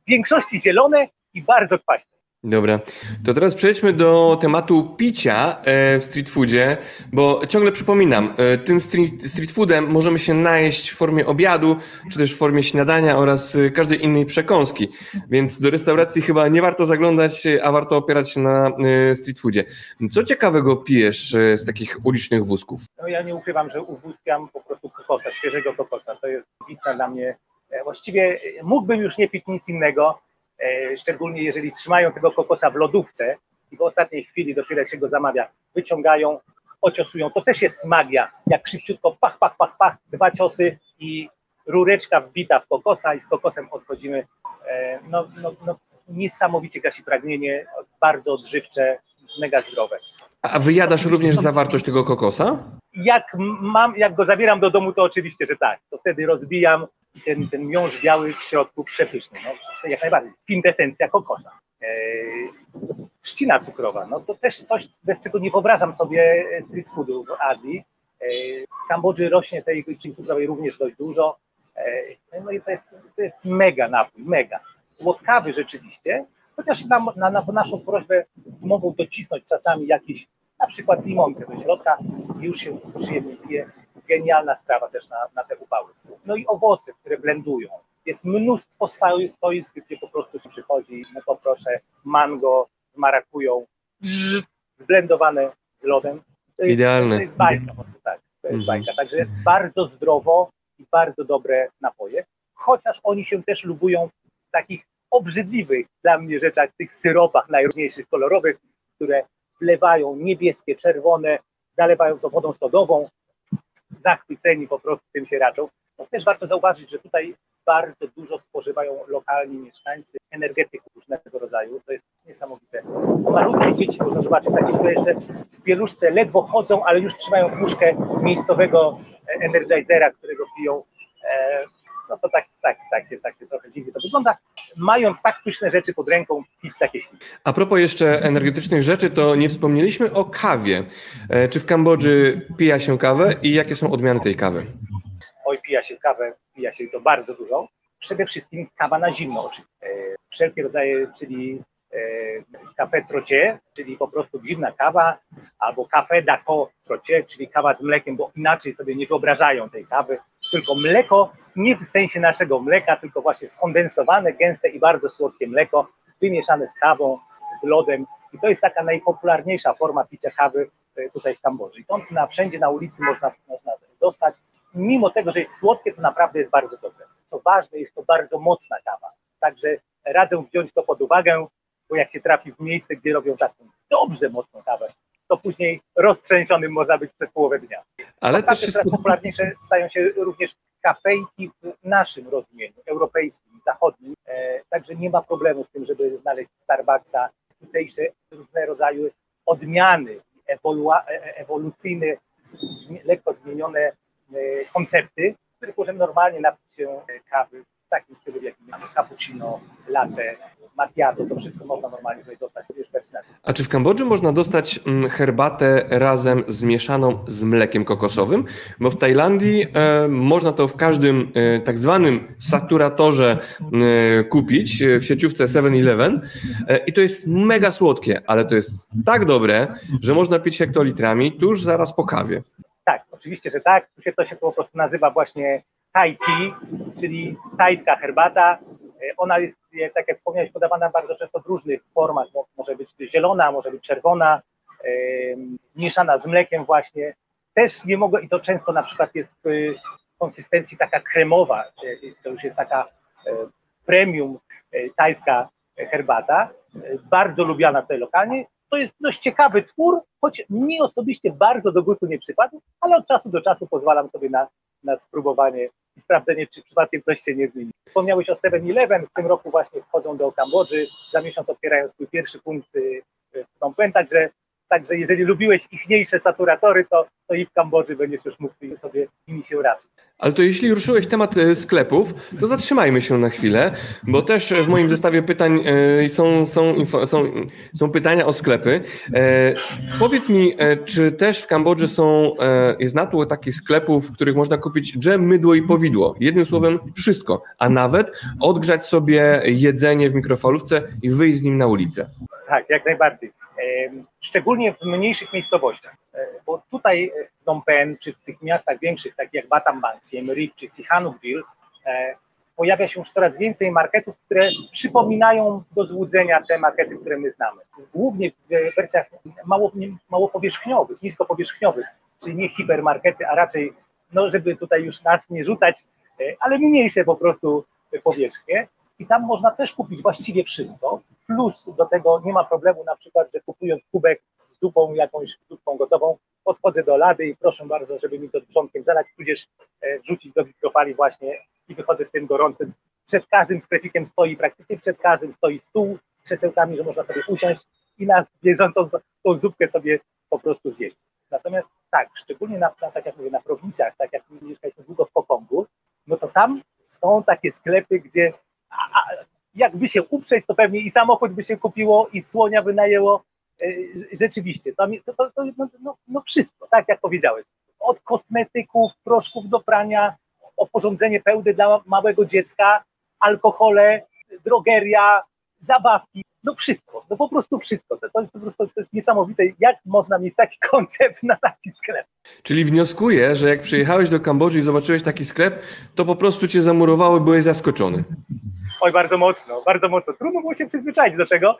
w większości zielone i bardzo kwaśne. Dobra, to teraz przejdźmy do tematu picia e, w street foodzie, bo ciągle przypominam, e, tym street, street foodem możemy się najeść w formie obiadu, czy też w formie śniadania oraz e, każdej innej przekąski, więc do restauracji chyba nie warto zaglądać, a warto opierać się na street foodzie. Co ciekawego pijesz z takich ulicznych wózków? No ja nie ukrywam, że uwózkiam po prostu kokosa, świeżego kokosa, to jest bitne dla mnie. Właściwie mógłbym już nie pić nic innego, szczególnie jeżeli trzymają tego kokosa w lodówce i w ostatniej chwili dopiero jak się go zamawia, wyciągają, ociosują. To też jest magia, jak szybciutko pach, pach, pach, pach, dwa ciosy i rureczka wbita w kokosa i z kokosem odchodzimy. E, no, no, no, niesamowicie gasi pragnienie, bardzo odżywcze, mega zdrowe. A wyjadasz również zawartość tego kokosa? Jak mam, jak go zabieram do domu, to oczywiście, że tak. To wtedy rozbijam ten, ten biały w środku przepyszny. No, jak najbardziej. Kwintesencja kokosa. E, trzcina cukrowa, no to też coś, bez czego nie wyobrażam sobie street foodu w Azji. E, w Kambodży rośnie tej trzciny cukrowej również dość dużo. E, no i to jest, to jest mega napój, mega. Słodkawy rzeczywiście, chociaż na, na, na naszą prośbę mogą docisnąć czasami jakiś, na przykład limonkę do środka i już się przyjemnie pije. Genialna sprawa też na, na te upały. No i owoce, które blendują. Jest mnóstwo stoisk, gdzie po prostu się przychodzi, no poproszę, mango z marakują, zblendowane z lodem. To jest, Idealne. To jest bajka po prostu, tak. To jest mhm. bajka. Także bardzo zdrowo i bardzo dobre napoje. Chociaż oni się też lubują w takich obrzydliwych dla mnie rzeczach, tych syropach najróżniejszych, kolorowych, które wlewają niebieskie, czerwone, zalewają to wodą sodową, zachwyceni po prostu tym się raczą. No, też warto zauważyć, że tutaj bardzo dużo spożywają lokalni mieszkańcy energetyków różnego rodzaju. To jest niesamowite. Malutkie dzieci, można zobaczyć takie, które jeszcze w pieluszce ledwo chodzą, ale już trzymają puszkę miejscowego energizera, którego piją. E, no to tak, tak, takie, takie trochę dziwnie to wygląda. Mając tak pyszne rzeczy pod ręką, pić takie śliwki. A propos jeszcze energetycznych rzeczy, to nie wspomnieliśmy o kawie. E, czy w Kambodży pija się kawę i jakie są odmiany tej kawy? Oj, pija się kawę, pija się to bardzo dużo. Przede wszystkim kawa na zimno oczywiście. E, wszelkie rodzaje, czyli kafe trocie, czyli po prostu zimna kawa, albo kafe dako trocie, czyli kawa z mlekiem, bo inaczej sobie nie wyobrażają tej kawy, tylko mleko, nie w sensie naszego mleka, tylko właśnie skondensowane, gęste i bardzo słodkie mleko, wymieszane z kawą, z lodem i to jest taka najpopularniejsza forma picia kawy e, tutaj w Kambodży. I to na wszędzie na ulicy można, można dostać. Mimo tego, że jest słodkie, to naprawdę jest bardzo dobre. Co ważne, jest to bardzo mocna kawa. Także radzę wziąć to pod uwagę, bo jak się trafi w miejsce, gdzie robią taką dobrze mocną kawę, to później roztrzęsionym można być przez połowę dnia. Ale też jest... coraz popularniejsze stają się również kafejki w naszym rozumieniu, europejskim, zachodnim, e, także nie ma problemu z tym, żeby znaleźć Starbucksa, tutejsze różne rodzaju odmiany, ewolua, e, e, ewolucyjne, lekko zmienione e, koncepty, w których możemy normalnie napić się kawy w takim stylu, jak mamy cappuccino, latte, macchiato, to wszystko można normalnie tutaj dostać, również A czy w Kambodży można dostać mm, herbatę razem zmieszaną z mlekiem kokosowym? Bo w Tajlandii e, można to w każdym e, tak zwanym saturatorze e, kupić, e, w sieciówce 7-Eleven e, i to jest mega słodkie, ale to jest tak dobre, że można pić hektolitrami tuż zaraz po kawie. Tak, oczywiście, że tak. Tu się to się po prostu nazywa właśnie Thai tea, czyli tajska herbata. E, ona jest, e, tak jak wspomniałeś, podawana bardzo często w różnych formach. Może być zielona, może być czerwona, e, mieszana z mlekiem właśnie. Też nie mogę, i to często na przykład jest w konsystencji taka kremowa, to już jest taka premium tajska herbata, bardzo lubiana tutaj lokalnie. To jest dość ciekawy twór, choć mi osobiście bardzo do gustu nie przypadł, ale od czasu do czasu pozwalam sobie na, na spróbowanie i sprawdzenie, czy przypadkiem coś się nie zmieni. Wspomniałeś o 7-Eleven, w tym roku właśnie wchodzą do Kambodży, za miesiąc otwierają swój pierwszy punkt. Chcą pamiętać, że Także jeżeli lubiłeś ichniejsze saturatory, to, to i w Kambodży będziesz już mógł sobie nimi się raczyć. Ale to jeśli ruszyłeś temat e, sklepów, to zatrzymajmy się na chwilę, bo też w moim zestawie pytań e, są, są, są, są pytania o sklepy. E, powiedz mi, czy też w Kambodży są, jest natło takich sklepów, w których można kupić dżem, mydło i powidło. Jednym słowem wszystko, a nawet odgrzać sobie jedzenie w mikrofalówce i wyjść z nim na ulicę. Tak, jak najbardziej. Szczególnie w mniejszych miejscowościach, bo tutaj w Phnom Penh, czy w tych miastach większych, takich jak Battambang, Siem Reap czy Sihanoukville, e, pojawia się już coraz więcej marketów, które przypominają do złudzenia te markety, które my znamy. Głównie w wersjach mało, mało powierzchniowych, nisko powierzchniowych, czyli nie hipermarkety, a raczej, no żeby tutaj już nas nie rzucać, e, ale mniejsze po prostu powierzchnie. I tam można też kupić właściwie wszystko, plus do tego nie ma problemu na przykład, że kupując kubek z zupą jakąś zupą gotową, podchodzę do lady i proszę bardzo, żeby mi to trzątkiem zalać, tudzież e, wrzucić do mikrofali właśnie i wychodzę z tym gorącym. Przed każdym sklepikiem stoi, praktycznie przed każdym stoi stół z krzesełkami, że można sobie usiąść i na bieżącą tą zupkę sobie po prostu zjeść. Natomiast tak, szczególnie na, na, tak jak mówię, na prowincjach, tak jak mieszkaliśmy długo w Pokongu, no to tam są takie sklepy, gdzie a, a, jakby się uprzeć, to pewnie i samochód by się kupiło, i słonia wynajęło. E, rzeczywiście, to, to, to no, no, no, wszystko, tak jak powiedziałeś. Od kosmetyków, proszków do prania, oporządzenie pełny dla małego dziecka, alkohole, drogeria, zabawki, no wszystko, no po prostu wszystko. To, jest po prostu to jest niesamowite, jak można mieć taki koncept na taki sklep. Czyli wnioskuję, że jak przyjechałeś do Kambodży i zobaczyłeś taki sklep, to po prostu cię zamurowało byłeś zaskoczony. Oj, bardzo mocno, bardzo mocno. Trudno było się przyzwyczaić do czego.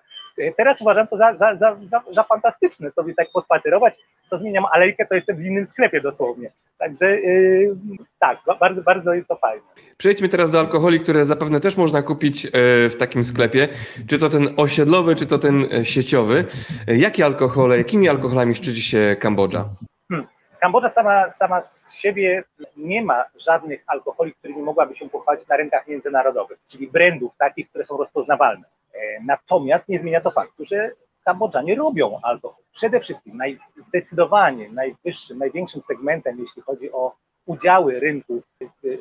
Teraz uważam to za, za, za, za, za fantastyczne, sobie tak pospacerować, co zmieniam alejkę, to jestem w innym sklepie dosłownie. Także yy, tak, bardzo, bardzo jest to fajne. Przejdźmy teraz do alkoholi, które zapewne też można kupić e, w takim sklepie. Czy to ten osiedlowy, czy to ten e, sieciowy. Jakie alkohole, jakimi alkoholami szczyci się Kambodża? Hmm. Kambodża sama, sama z siebie nie ma żadnych alkoholi, którymi mogłaby się pochwalić na rynkach międzynarodowych, czyli brandów takich, które są rozpoznawalne. E, natomiast nie zmienia to faktu, że Kambodżanie robią alkohol. Przede wszystkim naj, zdecydowanie najwyższym, największym segmentem, jeśli chodzi o udziały rynku w,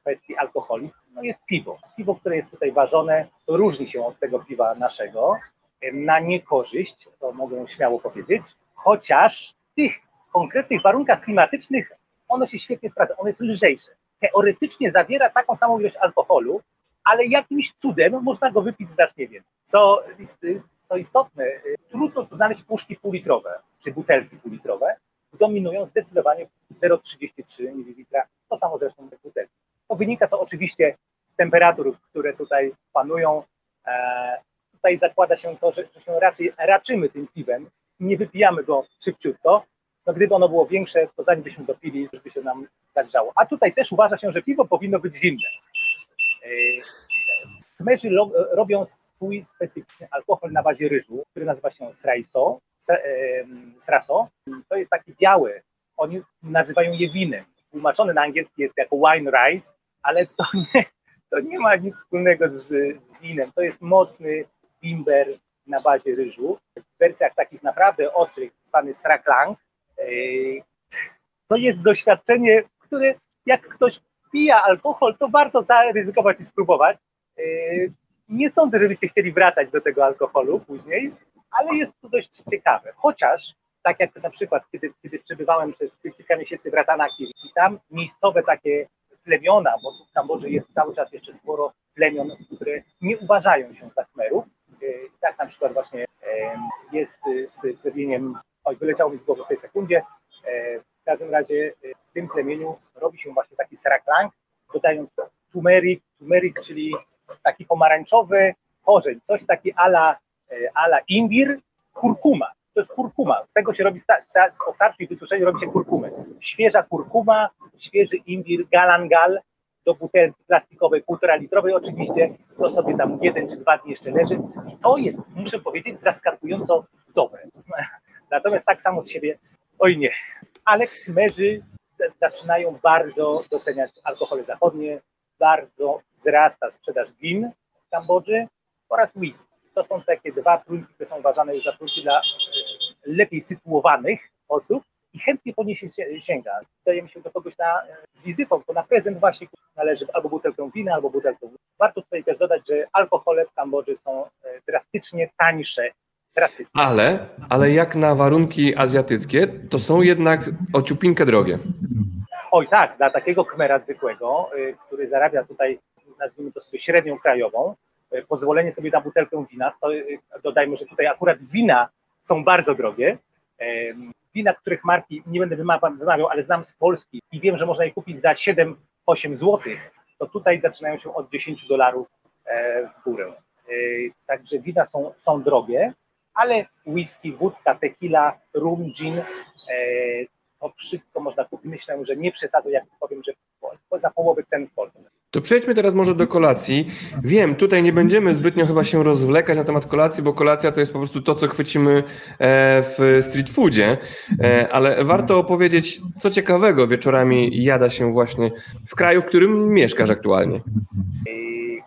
kwestii alkoholi, no jest piwo. Piwo, które jest tutaj ważone, różni się od tego piwa naszego e, na niekorzyść, to mogę śmiało powiedzieć, chociaż tych konkretnych warunkach klimatycznych ono się świetnie sprawdza, ono jest lżejsze. Teoretycznie zawiera taką samą ilość alkoholu, ale jakimś cudem można go wypić znacznie więcej. Co, co istotne, trudno tu znaleźć puszki półlitrowe czy butelki półlitrowe. Dominują zdecydowanie 0,33 ml, to samo zresztą te butelki. To wynika to oczywiście z temperatur, które tutaj panują. E, tutaj zakłada się to, że, że się raczej raczymy tym piwem, nie wypijamy go szybciutko, no gdyby ono było większe, to zanim byśmy dopili, już by się nam zagrzało. A tutaj też uważa się, że piwo powinno być zimne. Khmerzy robią swój specyficzny alkohol na bazie ryżu, który nazywa się sraiso, sraso. To jest taki biały, oni nazywają je winem. Tłumaczony na angielski jest jako wine rice, ale to nie, to nie ma nic wspólnego z, z winem. To jest mocny bimber na bazie ryżu. W wersjach takich naprawdę ostrych zwany sraklang, to jest doświadczenie, które jak ktoś pija alkohol, to warto zaryzykować i spróbować. Nie sądzę, żebyście chcieli wracać do tego alkoholu później, ale jest to dość ciekawe. Chociaż, tak jak na przykład, kiedy, kiedy przebywałem przez kilka miesięcy w Ratanaki i tam miejscowe takie plemiona, bo w Kambodży jest cały czas jeszcze sporo plemion, które nie uważają się za Khmerów. Tak na przykład właśnie jest z plemieniem Oj, wyleciało mi z głowy w tej sekundzie. E, w każdym razie e, w tym plemieniu robi się właśnie taki seraklang, dodając tumerik, tumerik, czyli taki pomarańczowy korzeń, coś taki ala, e, ala imbir, kurkuma. To jest kurkuma. Z tego się robi, po starszym wysuszeniu robi się kurkumę. Świeża kurkuma, świeży imbir, galangal do butelki plastikowej, półtora litrowej oczywiście. To sobie tam jeden czy dwa dni jeszcze leży. I to jest, muszę powiedzieć, zaskakująco dobre. Natomiast tak samo z siebie, oj nie. Ale Khmerzy zaczynają bardzo doceniać alkohole zachodnie, bardzo wzrasta sprzedaż win w Kambodży oraz whisky. To są takie dwa trunki, które są uważane już za trunki dla e, lepiej sytuowanych osób i chętnie po nie się sięga. Dajemy się do kogoś na, z wizytą, to na prezent właśnie należy albo butelkę wina, albo butelkę. Warto tutaj też dodać, że alkohole w Kambodży są e, drastycznie tańsze. Ale, ale jak na warunki azjatyckie, to są jednak ociupinkę drogie. Oj tak, dla takiego kmera zwykłego, y, który zarabia tutaj, nazwijmy to sobie średnią krajową, y, pozwolenie sobie na butelkę wina, to y, dodajmy, że tutaj akurat wina są bardzo drogie. Wina, których marki nie będę wymawiał, ale znam z Polski i wiem, że można je kupić za 7-8 zł, to tutaj zaczynają się od 10 dolarów e, w górę. Także wina są, są drogie, ale whisky, wódka, tequila, rum, gin, e, to wszystko można kupić. Myślę, że nie przesadzę, jak powiem, że za połowę cen w Polsce. To przejdźmy teraz może do kolacji. Wiem, tutaj nie będziemy zbytnio chyba się rozwlekać na temat kolacji, bo kolacja to jest po prostu to, co chwycimy e, w street foodzie, e, ale warto opowiedzieć, co ciekawego wieczorami jada się właśnie w kraju, w którym mieszkasz aktualnie.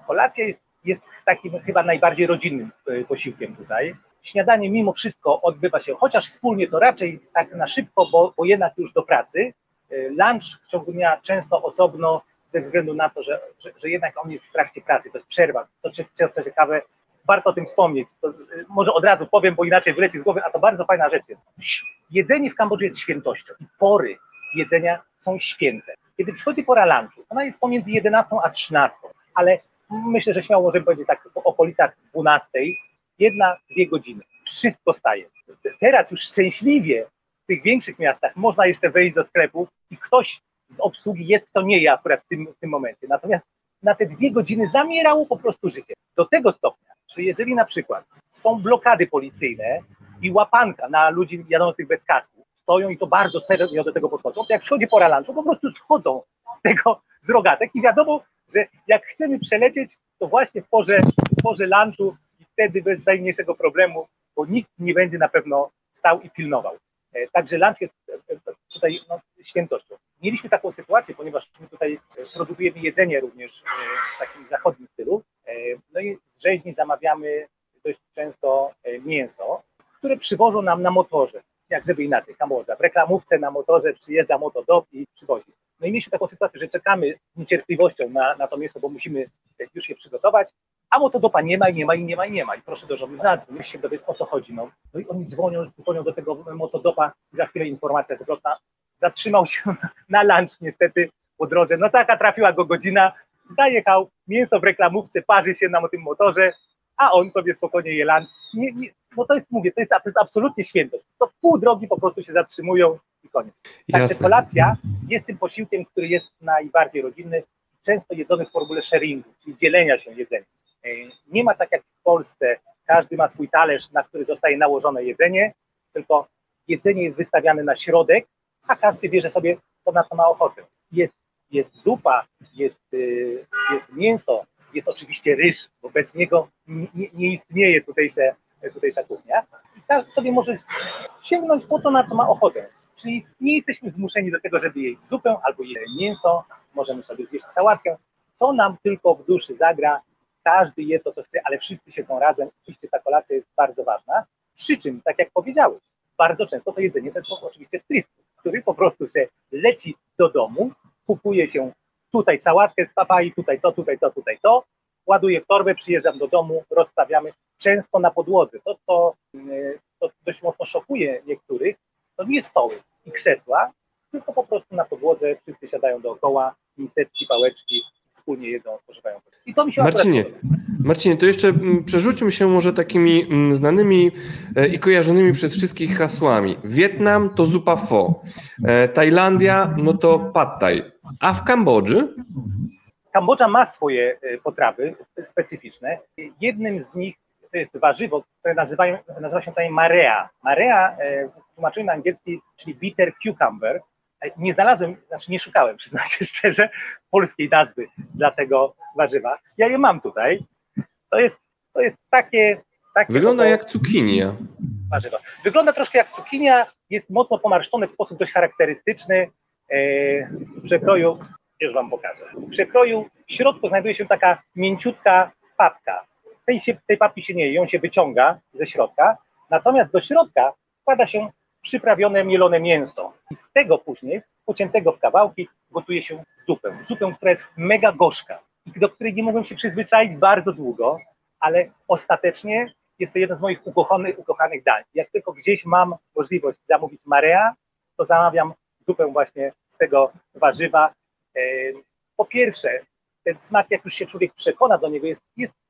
Kolacja jest, jest takim chyba najbardziej rodzinnym posiłkiem tutaj śniadanie mimo wszystko odbywa się, chociaż wspólnie to raczej tak na szybko, bo, bo jednak już do pracy. Y, lunch w ciągu dnia często osobno, ze względu na to, że, że, że jednak on jest w trakcie pracy, to jest przerwa. To co, ciekawe, warto o tym wspomnieć. To, y, może od razu powiem, bo inaczej wyleci z głowy, a to bardzo fajna rzecz jest. Jedzenie w Kambodży jest świętością i pory jedzenia są święte. Kiedy przychodzi pora lunchu, ona jest pomiędzy 11 a 13, ale myślę, że śmiało możemy powiedzieć tak w okolicach 12, jedna, dwie godziny. Wszystko staje. Teraz już szczęśliwie w tych większych miastach można jeszcze wejść do sklepu i ktoś z obsługi jest, kto nie je akurat w tym, w tym momencie. Natomiast na te dwie godziny zamierało po prostu życie. Do tego stopnia, że jeżeli na przykład są blokady policyjne i łapanka na ludzi jadących bez kasku, stoją i to bardzo serio do tego podchodzą, to jak przychodzi pora lunchu, po prostu schodzą z tego, z rogatek i wiadomo, że jak chcemy przelecieć, to właśnie w porze, w porze lunchu wtedy bez najmniejszego problemu, bo nikt nie będzie na pewno stał i pilnował. E, także lunch jest e, e, tutaj no, świętością. Mieliśmy taką sytuację, ponieważ my tutaj produkujemy jedzenie również w takim zachodnim stylu. No i z rzeźni zamawiamy dość często mięso, które przywożą nam na motorze. Jak żeby inaczej, Kambodża. W reklamówce na motorze przyjeżdża motodop i przywozi. No i mieliśmy taką sytuację, że czekamy z niecierpliwością na, na to mięso, bo musimy już je przygotować a motodopa nie ma i nie ma i nie ma i nie ma. I proszę do żony zadzwoń, się dowiedzieć o co chodzi. No. no i oni dzwonią, dzwonią do tego motodopa i za chwilę informacja zwrotna. Zatrzymał się na lunch niestety po drodze. No taka trafiła go godzina, zajechał, mięso w reklamówce parzy się na tym motorze, a on sobie spokojnie je lunch. Nie, nie, no to jest, mówię, to jest, to jest absolutnie świętość. To w pół drogi po prostu się zatrzymują i koniec. Także kolacja jest tym posiłkiem, który jest najbardziej rodzinny, często jedzony w formule sharingu, czyli dzielenia się jedzeniem. E, nie ma tak jak w Polsce, każdy ma swój talerz, na który zostaje nałożone jedzenie, tylko jedzenie jest wystawiane na środek, a każdy bierze sobie to, na co ma ochotę. Jest, jest zupa, jest, y, jest mięso, jest oczywiście ryż, bo bez niego nie, nie istnieje tutejsze, tutejsza kuchnia. I każdy sobie może sięgnąć po to, na co ma ochotę. Czyli nie jesteśmy zmuszeni do tego, żeby jeść zupę albo jeść mięso, możemy sobie zjeść sałatkę, co nam tylko w duszy zagra, każdy je to, co chce, ale wszyscy siedzą razem, oczywiście ta kolacja jest bardzo ważna. Przy czym, tak jak powiedziałeś, bardzo często to jedzenie to jest oczywiście street food, który po prostu się leci do domu, kupuje się tutaj sałatkę z papai, tutaj to, tutaj to, tutaj to, ładuję w torbę, przyjeżdżam do domu, rozstawiamy, często na podłodze. To, co to dość mocno szokuje niektórych, to nie stoły i krzesła, tylko po prostu na podłodze wszyscy siadają dookoła, miseczki, pałeczki, wspólnie jedzą, spożywają. I to mi się Marcinie, Marcinie, to jeszcze mm, przerzućmy się może takimi mm, znanymi e, i kojarzonymi przez wszystkich hasłami. Wietnam to zupa pho, e, Tajlandia no to pad thai, a w Kambodży? Kambodża ma swoje e, potrawy specyficzne. Jednym z nich to jest warzywo, które nazywają, nazywa się tutaj marea. Marea w tłumaczeniu na angielski, czyli bitter cucumber, nie znalazłem, znaczy nie szukałem, przyznam się szczerze, polskiej nazwy dla tego warzywa. Ja je mam tutaj. To jest, to jest takie. takie Wygląda jak cukinia. Warzywa. Wygląda troszkę jak cukinia, jest mocno pomarszczone w sposób dość charakterystyczny. E, w przekroju, już Wam pokażę. W przekroju w środku znajduje się taka mięciutka papka. Tej, się, tej papki się nie je, ją się wyciąga ze środka, natomiast do środka wkłada się przyprawione, mielone mięso i z tego później, pociętego w kawałki, gotuje się zupę. Zupę, która jest mega gorzka i do której nie mogłem się przyzwyczaić bardzo długo, ale ostatecznie jest to jeden z moich ukochanych, ukochanych dań. Jak tylko gdzieś mam możliwość zamówić marea, to zamawiam zupę właśnie z tego warzywa. Po pierwsze, ten smak, jak już się człowiek przekona do niego, jest,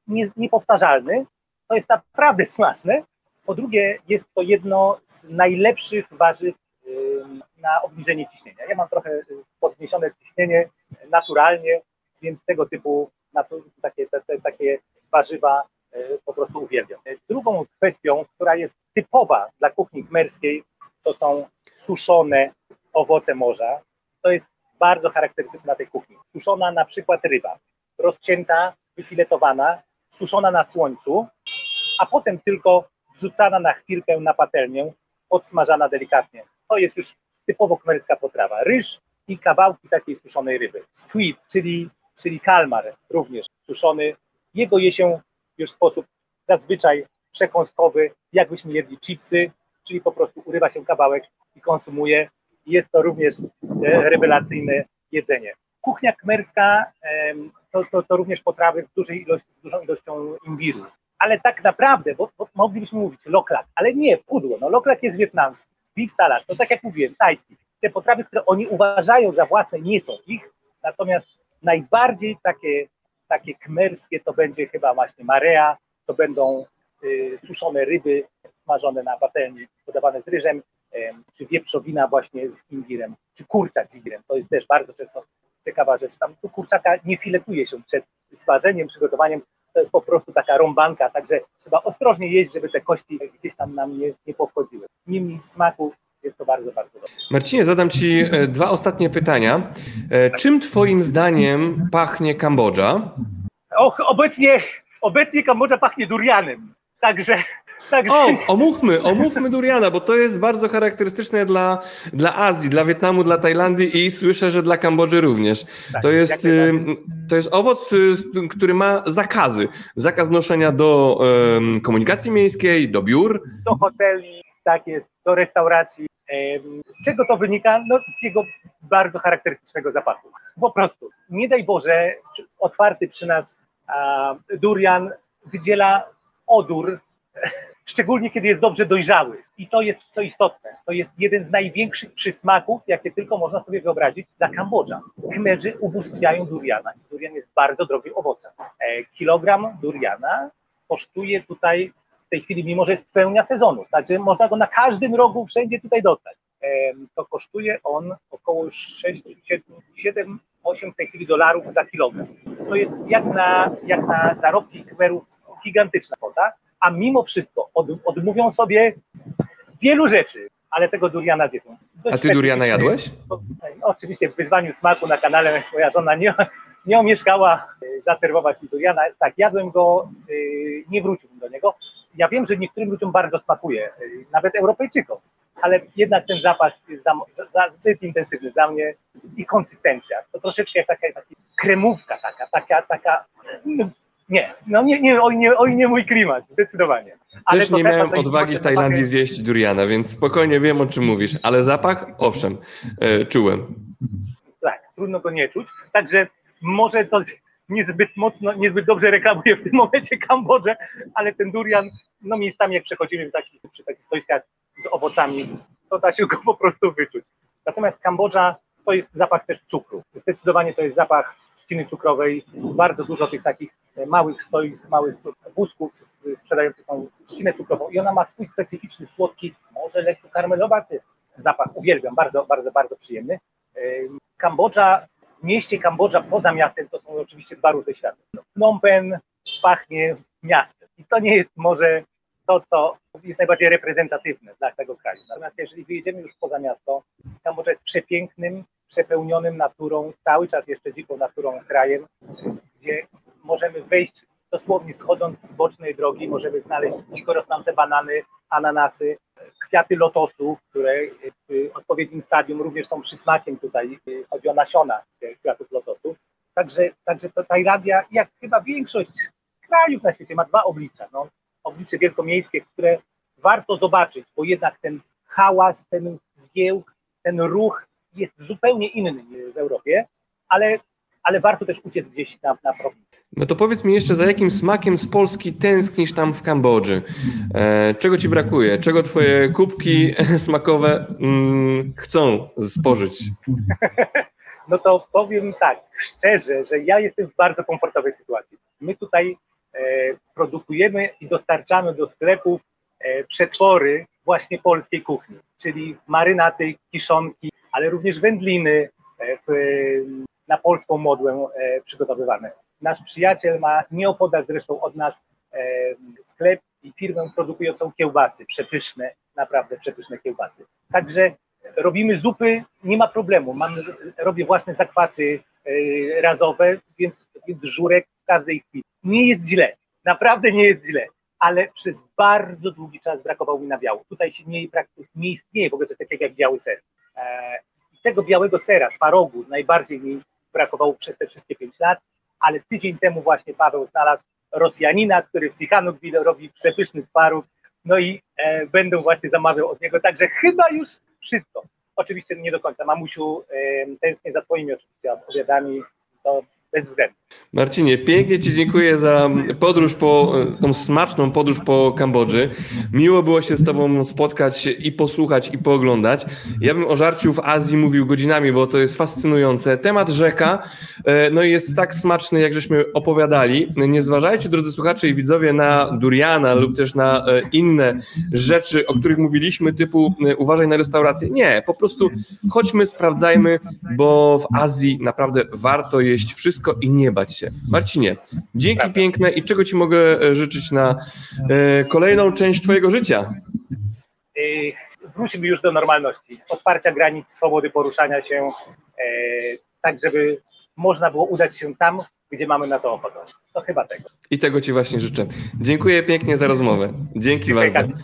jest niepowtarzalny. To jest naprawdę smaczne. Po drugie, jest to jedno z najlepszych warzyw na obniżenie ciśnienia. Ja mam trochę podniesione ciśnienie naturalnie, więc tego typu takie, te, takie warzywa e, po prostu uwielbiam. Drugą kwestią, która jest typowa dla kuchni kmerskiej, to są suszone owoce morza. To jest bardzo charakterystyczne na tej kuchni. Suszona na przykład ryba, rozcięta, wyfiletowana, suszona na słońcu, a potem tylko wrzucana na chwilkę na patelnię, podsmażana delikatnie. To jest już typowo kmerska potrawa. Ryż i kawałki takiej suszonej ryby. Squid, czyli, czyli kalmar również suszony. Jego je się już w sposób zazwyczaj przekąskowy, jakbyśmy jedli chipsy, czyli po prostu urywa się kawałek i konsumuje. Jest to również e, rewelacyjne jedzenie. Kuchnia kmerska to, to, to również potrawy w dużej ilości, z dużą ilością imbiru. Ale tak naprawdę, bo, bo moglibyśmy mówić loklak, ale nie, pudło. No, loklak jest wietnamski, beef salad, to tak jak mówiłem, tajski. Te potrawy, które oni uważają za własne, nie są ich, natomiast najbardziej takie, takie kmerskie to będzie chyba właśnie marea, to będą y, suszone ryby smażone na patelni, podawane z ryżem, czy wieprzowina właśnie z imbirem, czy kurczak z imbirem. To jest też bardzo często ciekawa rzecz. Tam tu kurczaka nie filetuje się przed smażeniem, przygotowaniem. To jest po prostu taka rąbanka, także trzeba ostrożnie jeść, żeby te kości gdzieś tam nam nie, nie powchodziły. Niemniej smaku jest to bardzo, bardzo dobre. Marcinie, zadam Ci e, dwa ostatnie pytania. E, czym Twoim zdaniem pachnie Kambodża? Och, obecnie, obecnie Kambodża pachnie durianem. Także Także... O, omówmy, omówmy duriana, bo to jest bardzo charakterystyczne dla, dla Azji, dla Wietnamu, dla Tajlandii i słyszę, że dla Kambodży również. Tak, to, jest, to jest owoc, y, który ma zakazy. Zakaz noszenia do um, komunikacji miejskiej, do biur. Do hoteli, tak jest, do restauracji. Z czego to wynika? No, z jego bardzo charakterystycznego zapachu. Po prostu, nie daj Boże, otwarty przy nas a, durian wydziela odór szczególnie kiedy jest dobrze dojrzały. I to jest co istotne. To jest jeden z największych przysmaków, jakie tylko można sobie wyobrazić dla Kambodża. Khmerzy ubóstwiają duriana. Durian jest bardzo drogim owocem. E, kilogram duriana kosztuje tutaj w tej chwili, mimo że jest pełnia sezonu, także można go na każdym rogu wszędzie tutaj dostać. E, to kosztuje on około 6, 7, 7 8 w tej chwili dolarów za kilogram. To jest jak na, jak na zarobki Khmerów gigantyczna kwota a mimo wszystko od, odmówią sobie wielu rzeczy, ale tego duriana zjedzą. a ty duriana jadłeś? oczywiście w wyzwaniu smaku na kanale moja żona nie, nie omieszkała e, zaserwować mi duriana. Tak, jadłem go, e, nie wróciłbym do niego. Ja wiem, że niektórym ludziom bardzo smakuje, e, nawet Europejczykom, ale jednak ten zapach jest za, za, zbyt intensywny dla mnie i konsystencja. To troszeczkę jak taka, taka kremówka taka, taka, taka nie, no nie, nie, oj, nie, oj nie mój klimat, zdecydowanie. Ale Też nie miałem odwagi w Tajlandii zjeść duriana, więc spokojnie wiem o czym mówisz, ale zapach, owszem, e, czułem. Tak, trudno go nie czuć, także może to niezbyt mocno, niezbyt dobrze reklamuje w tym momencie Kambodżę, ale ten durian, no miejscami jak przechodzimy w taki, przy takich stoiskach z owocami, to da się go po prostu wyczuć. Natomiast Kambodża to jest zapach też cukru. Zdecydowanie to jest zapach trzciny cukrowej, bardzo dużo tych takich małych stoisk, małych wózków sprzedających tą trzcinę cukrową i ona ma swój specyficzny, słodki, może lekko karmelowaty zapach. Uwielbiam, bardzo, bardzo, bardzo przyjemny. E, Kambodża, mieście Kambodża poza miastem to są oczywiście dwa różne światy. Phnom Penh pachnie miastem i to nie jest może to, co jest najbardziej reprezentatywne dla tego kraju. Natomiast jeżeli wyjedziemy już poza miasto, Kambodża jest przepięknym, przepełnionym naturą, cały czas jeszcze dziką naturą krajem, gdzie możemy wejść dosłownie schodząc z bocznej drogi, możemy znaleźć dziko rosnące banany, ananasy, kwiaty lotosu, które w odpowiednim stadium również są przysmakiem tutaj, chodzi o nasiona kwiatów lotosu. Także, także to Tajlandia, jak chyba większość krajów na świecie, ma dwa oblicza. No, oblicze wielkomiejskie, które warto zobaczyć, bo jednak ten hałas, ten zgiełk, ten ruch jest zupełnie inny w Europie, ale, ale warto też uciec gdzieś na, na prowincję. No to powiedz mi jeszcze, za jakim smakiem z Polski tęsknisz tam w Kambodży? E, czego ci brakuje? Czego twoje kubki smakowe mm, chcą spożyć? No to powiem tak, szczerze, że ja jestem w bardzo komfortowej sytuacji. My tutaj e, produkujemy i dostarczamy do sklepów e, przetwory właśnie polskiej kuchni, czyli marynaty, kiszonki, ale również wędliny e, w, na polską modłę e, przygotowywane. Nasz przyjaciel ma nieopodal zresztą od nas e, sklep i firmę produkującą kiełbasy, przepyszne, naprawdę przepyszne kiełbasy. Także robimy zupy, nie ma problemu. Mam, robię własne zakwasy e, razowe, więc, więc żurek w każdej chwili. Nie jest źle, naprawdę nie jest źle, ale przez bardzo długi czas brakowało mi nabiału. Tutaj się nie, nie istnieje w ogóle takiego jak biały ser. Tego białego sera, twarogu, najbardziej mi brakowało przez te wszystkie pięć lat, ale tydzień temu właśnie Paweł znalazł Rosjanina, który w Sichanoutville robi przepyszny twaróg, no i e, będę właśnie zamawiał od niego, także chyba już wszystko. Oczywiście nie do końca. Mamusiu, e, tęsknię za twoimi oczywiście obiadami, to bez względu. Marcinie, pięknie Ci dziękuję za podróż po, tą smaczną podróż po Kambodży. Miło było się z Tobą spotkać i posłuchać i pooglądać. Ja bym o żarciu w Azji mówił godzinami, bo to jest fascynujące. Temat rzeka no jest tak smaczny, jak żeśmy opowiadali. Nie zważajcie, drodzy słuchacze i widzowie, na duriana lub też na inne rzeczy, o których mówiliśmy, typu uważaj na restaurację. Nie, po prostu chodźmy, sprawdzajmy, bo w Azji naprawdę warto jeść wszystko i nie bać się. Marcinie, dzięki Prawda. piękne i czego Ci mogę życzyć na e, kolejną część Twojego życia? Wróćmy już do normalności, otwarcia granic, swobody poruszania się, e, tak żeby można było udać się tam, gdzie mamy na to ochotę. To chyba tego. I tego Ci właśnie życzę. Dziękuję pięknie za rozmowę. Dzięki Dziękuję bardzo.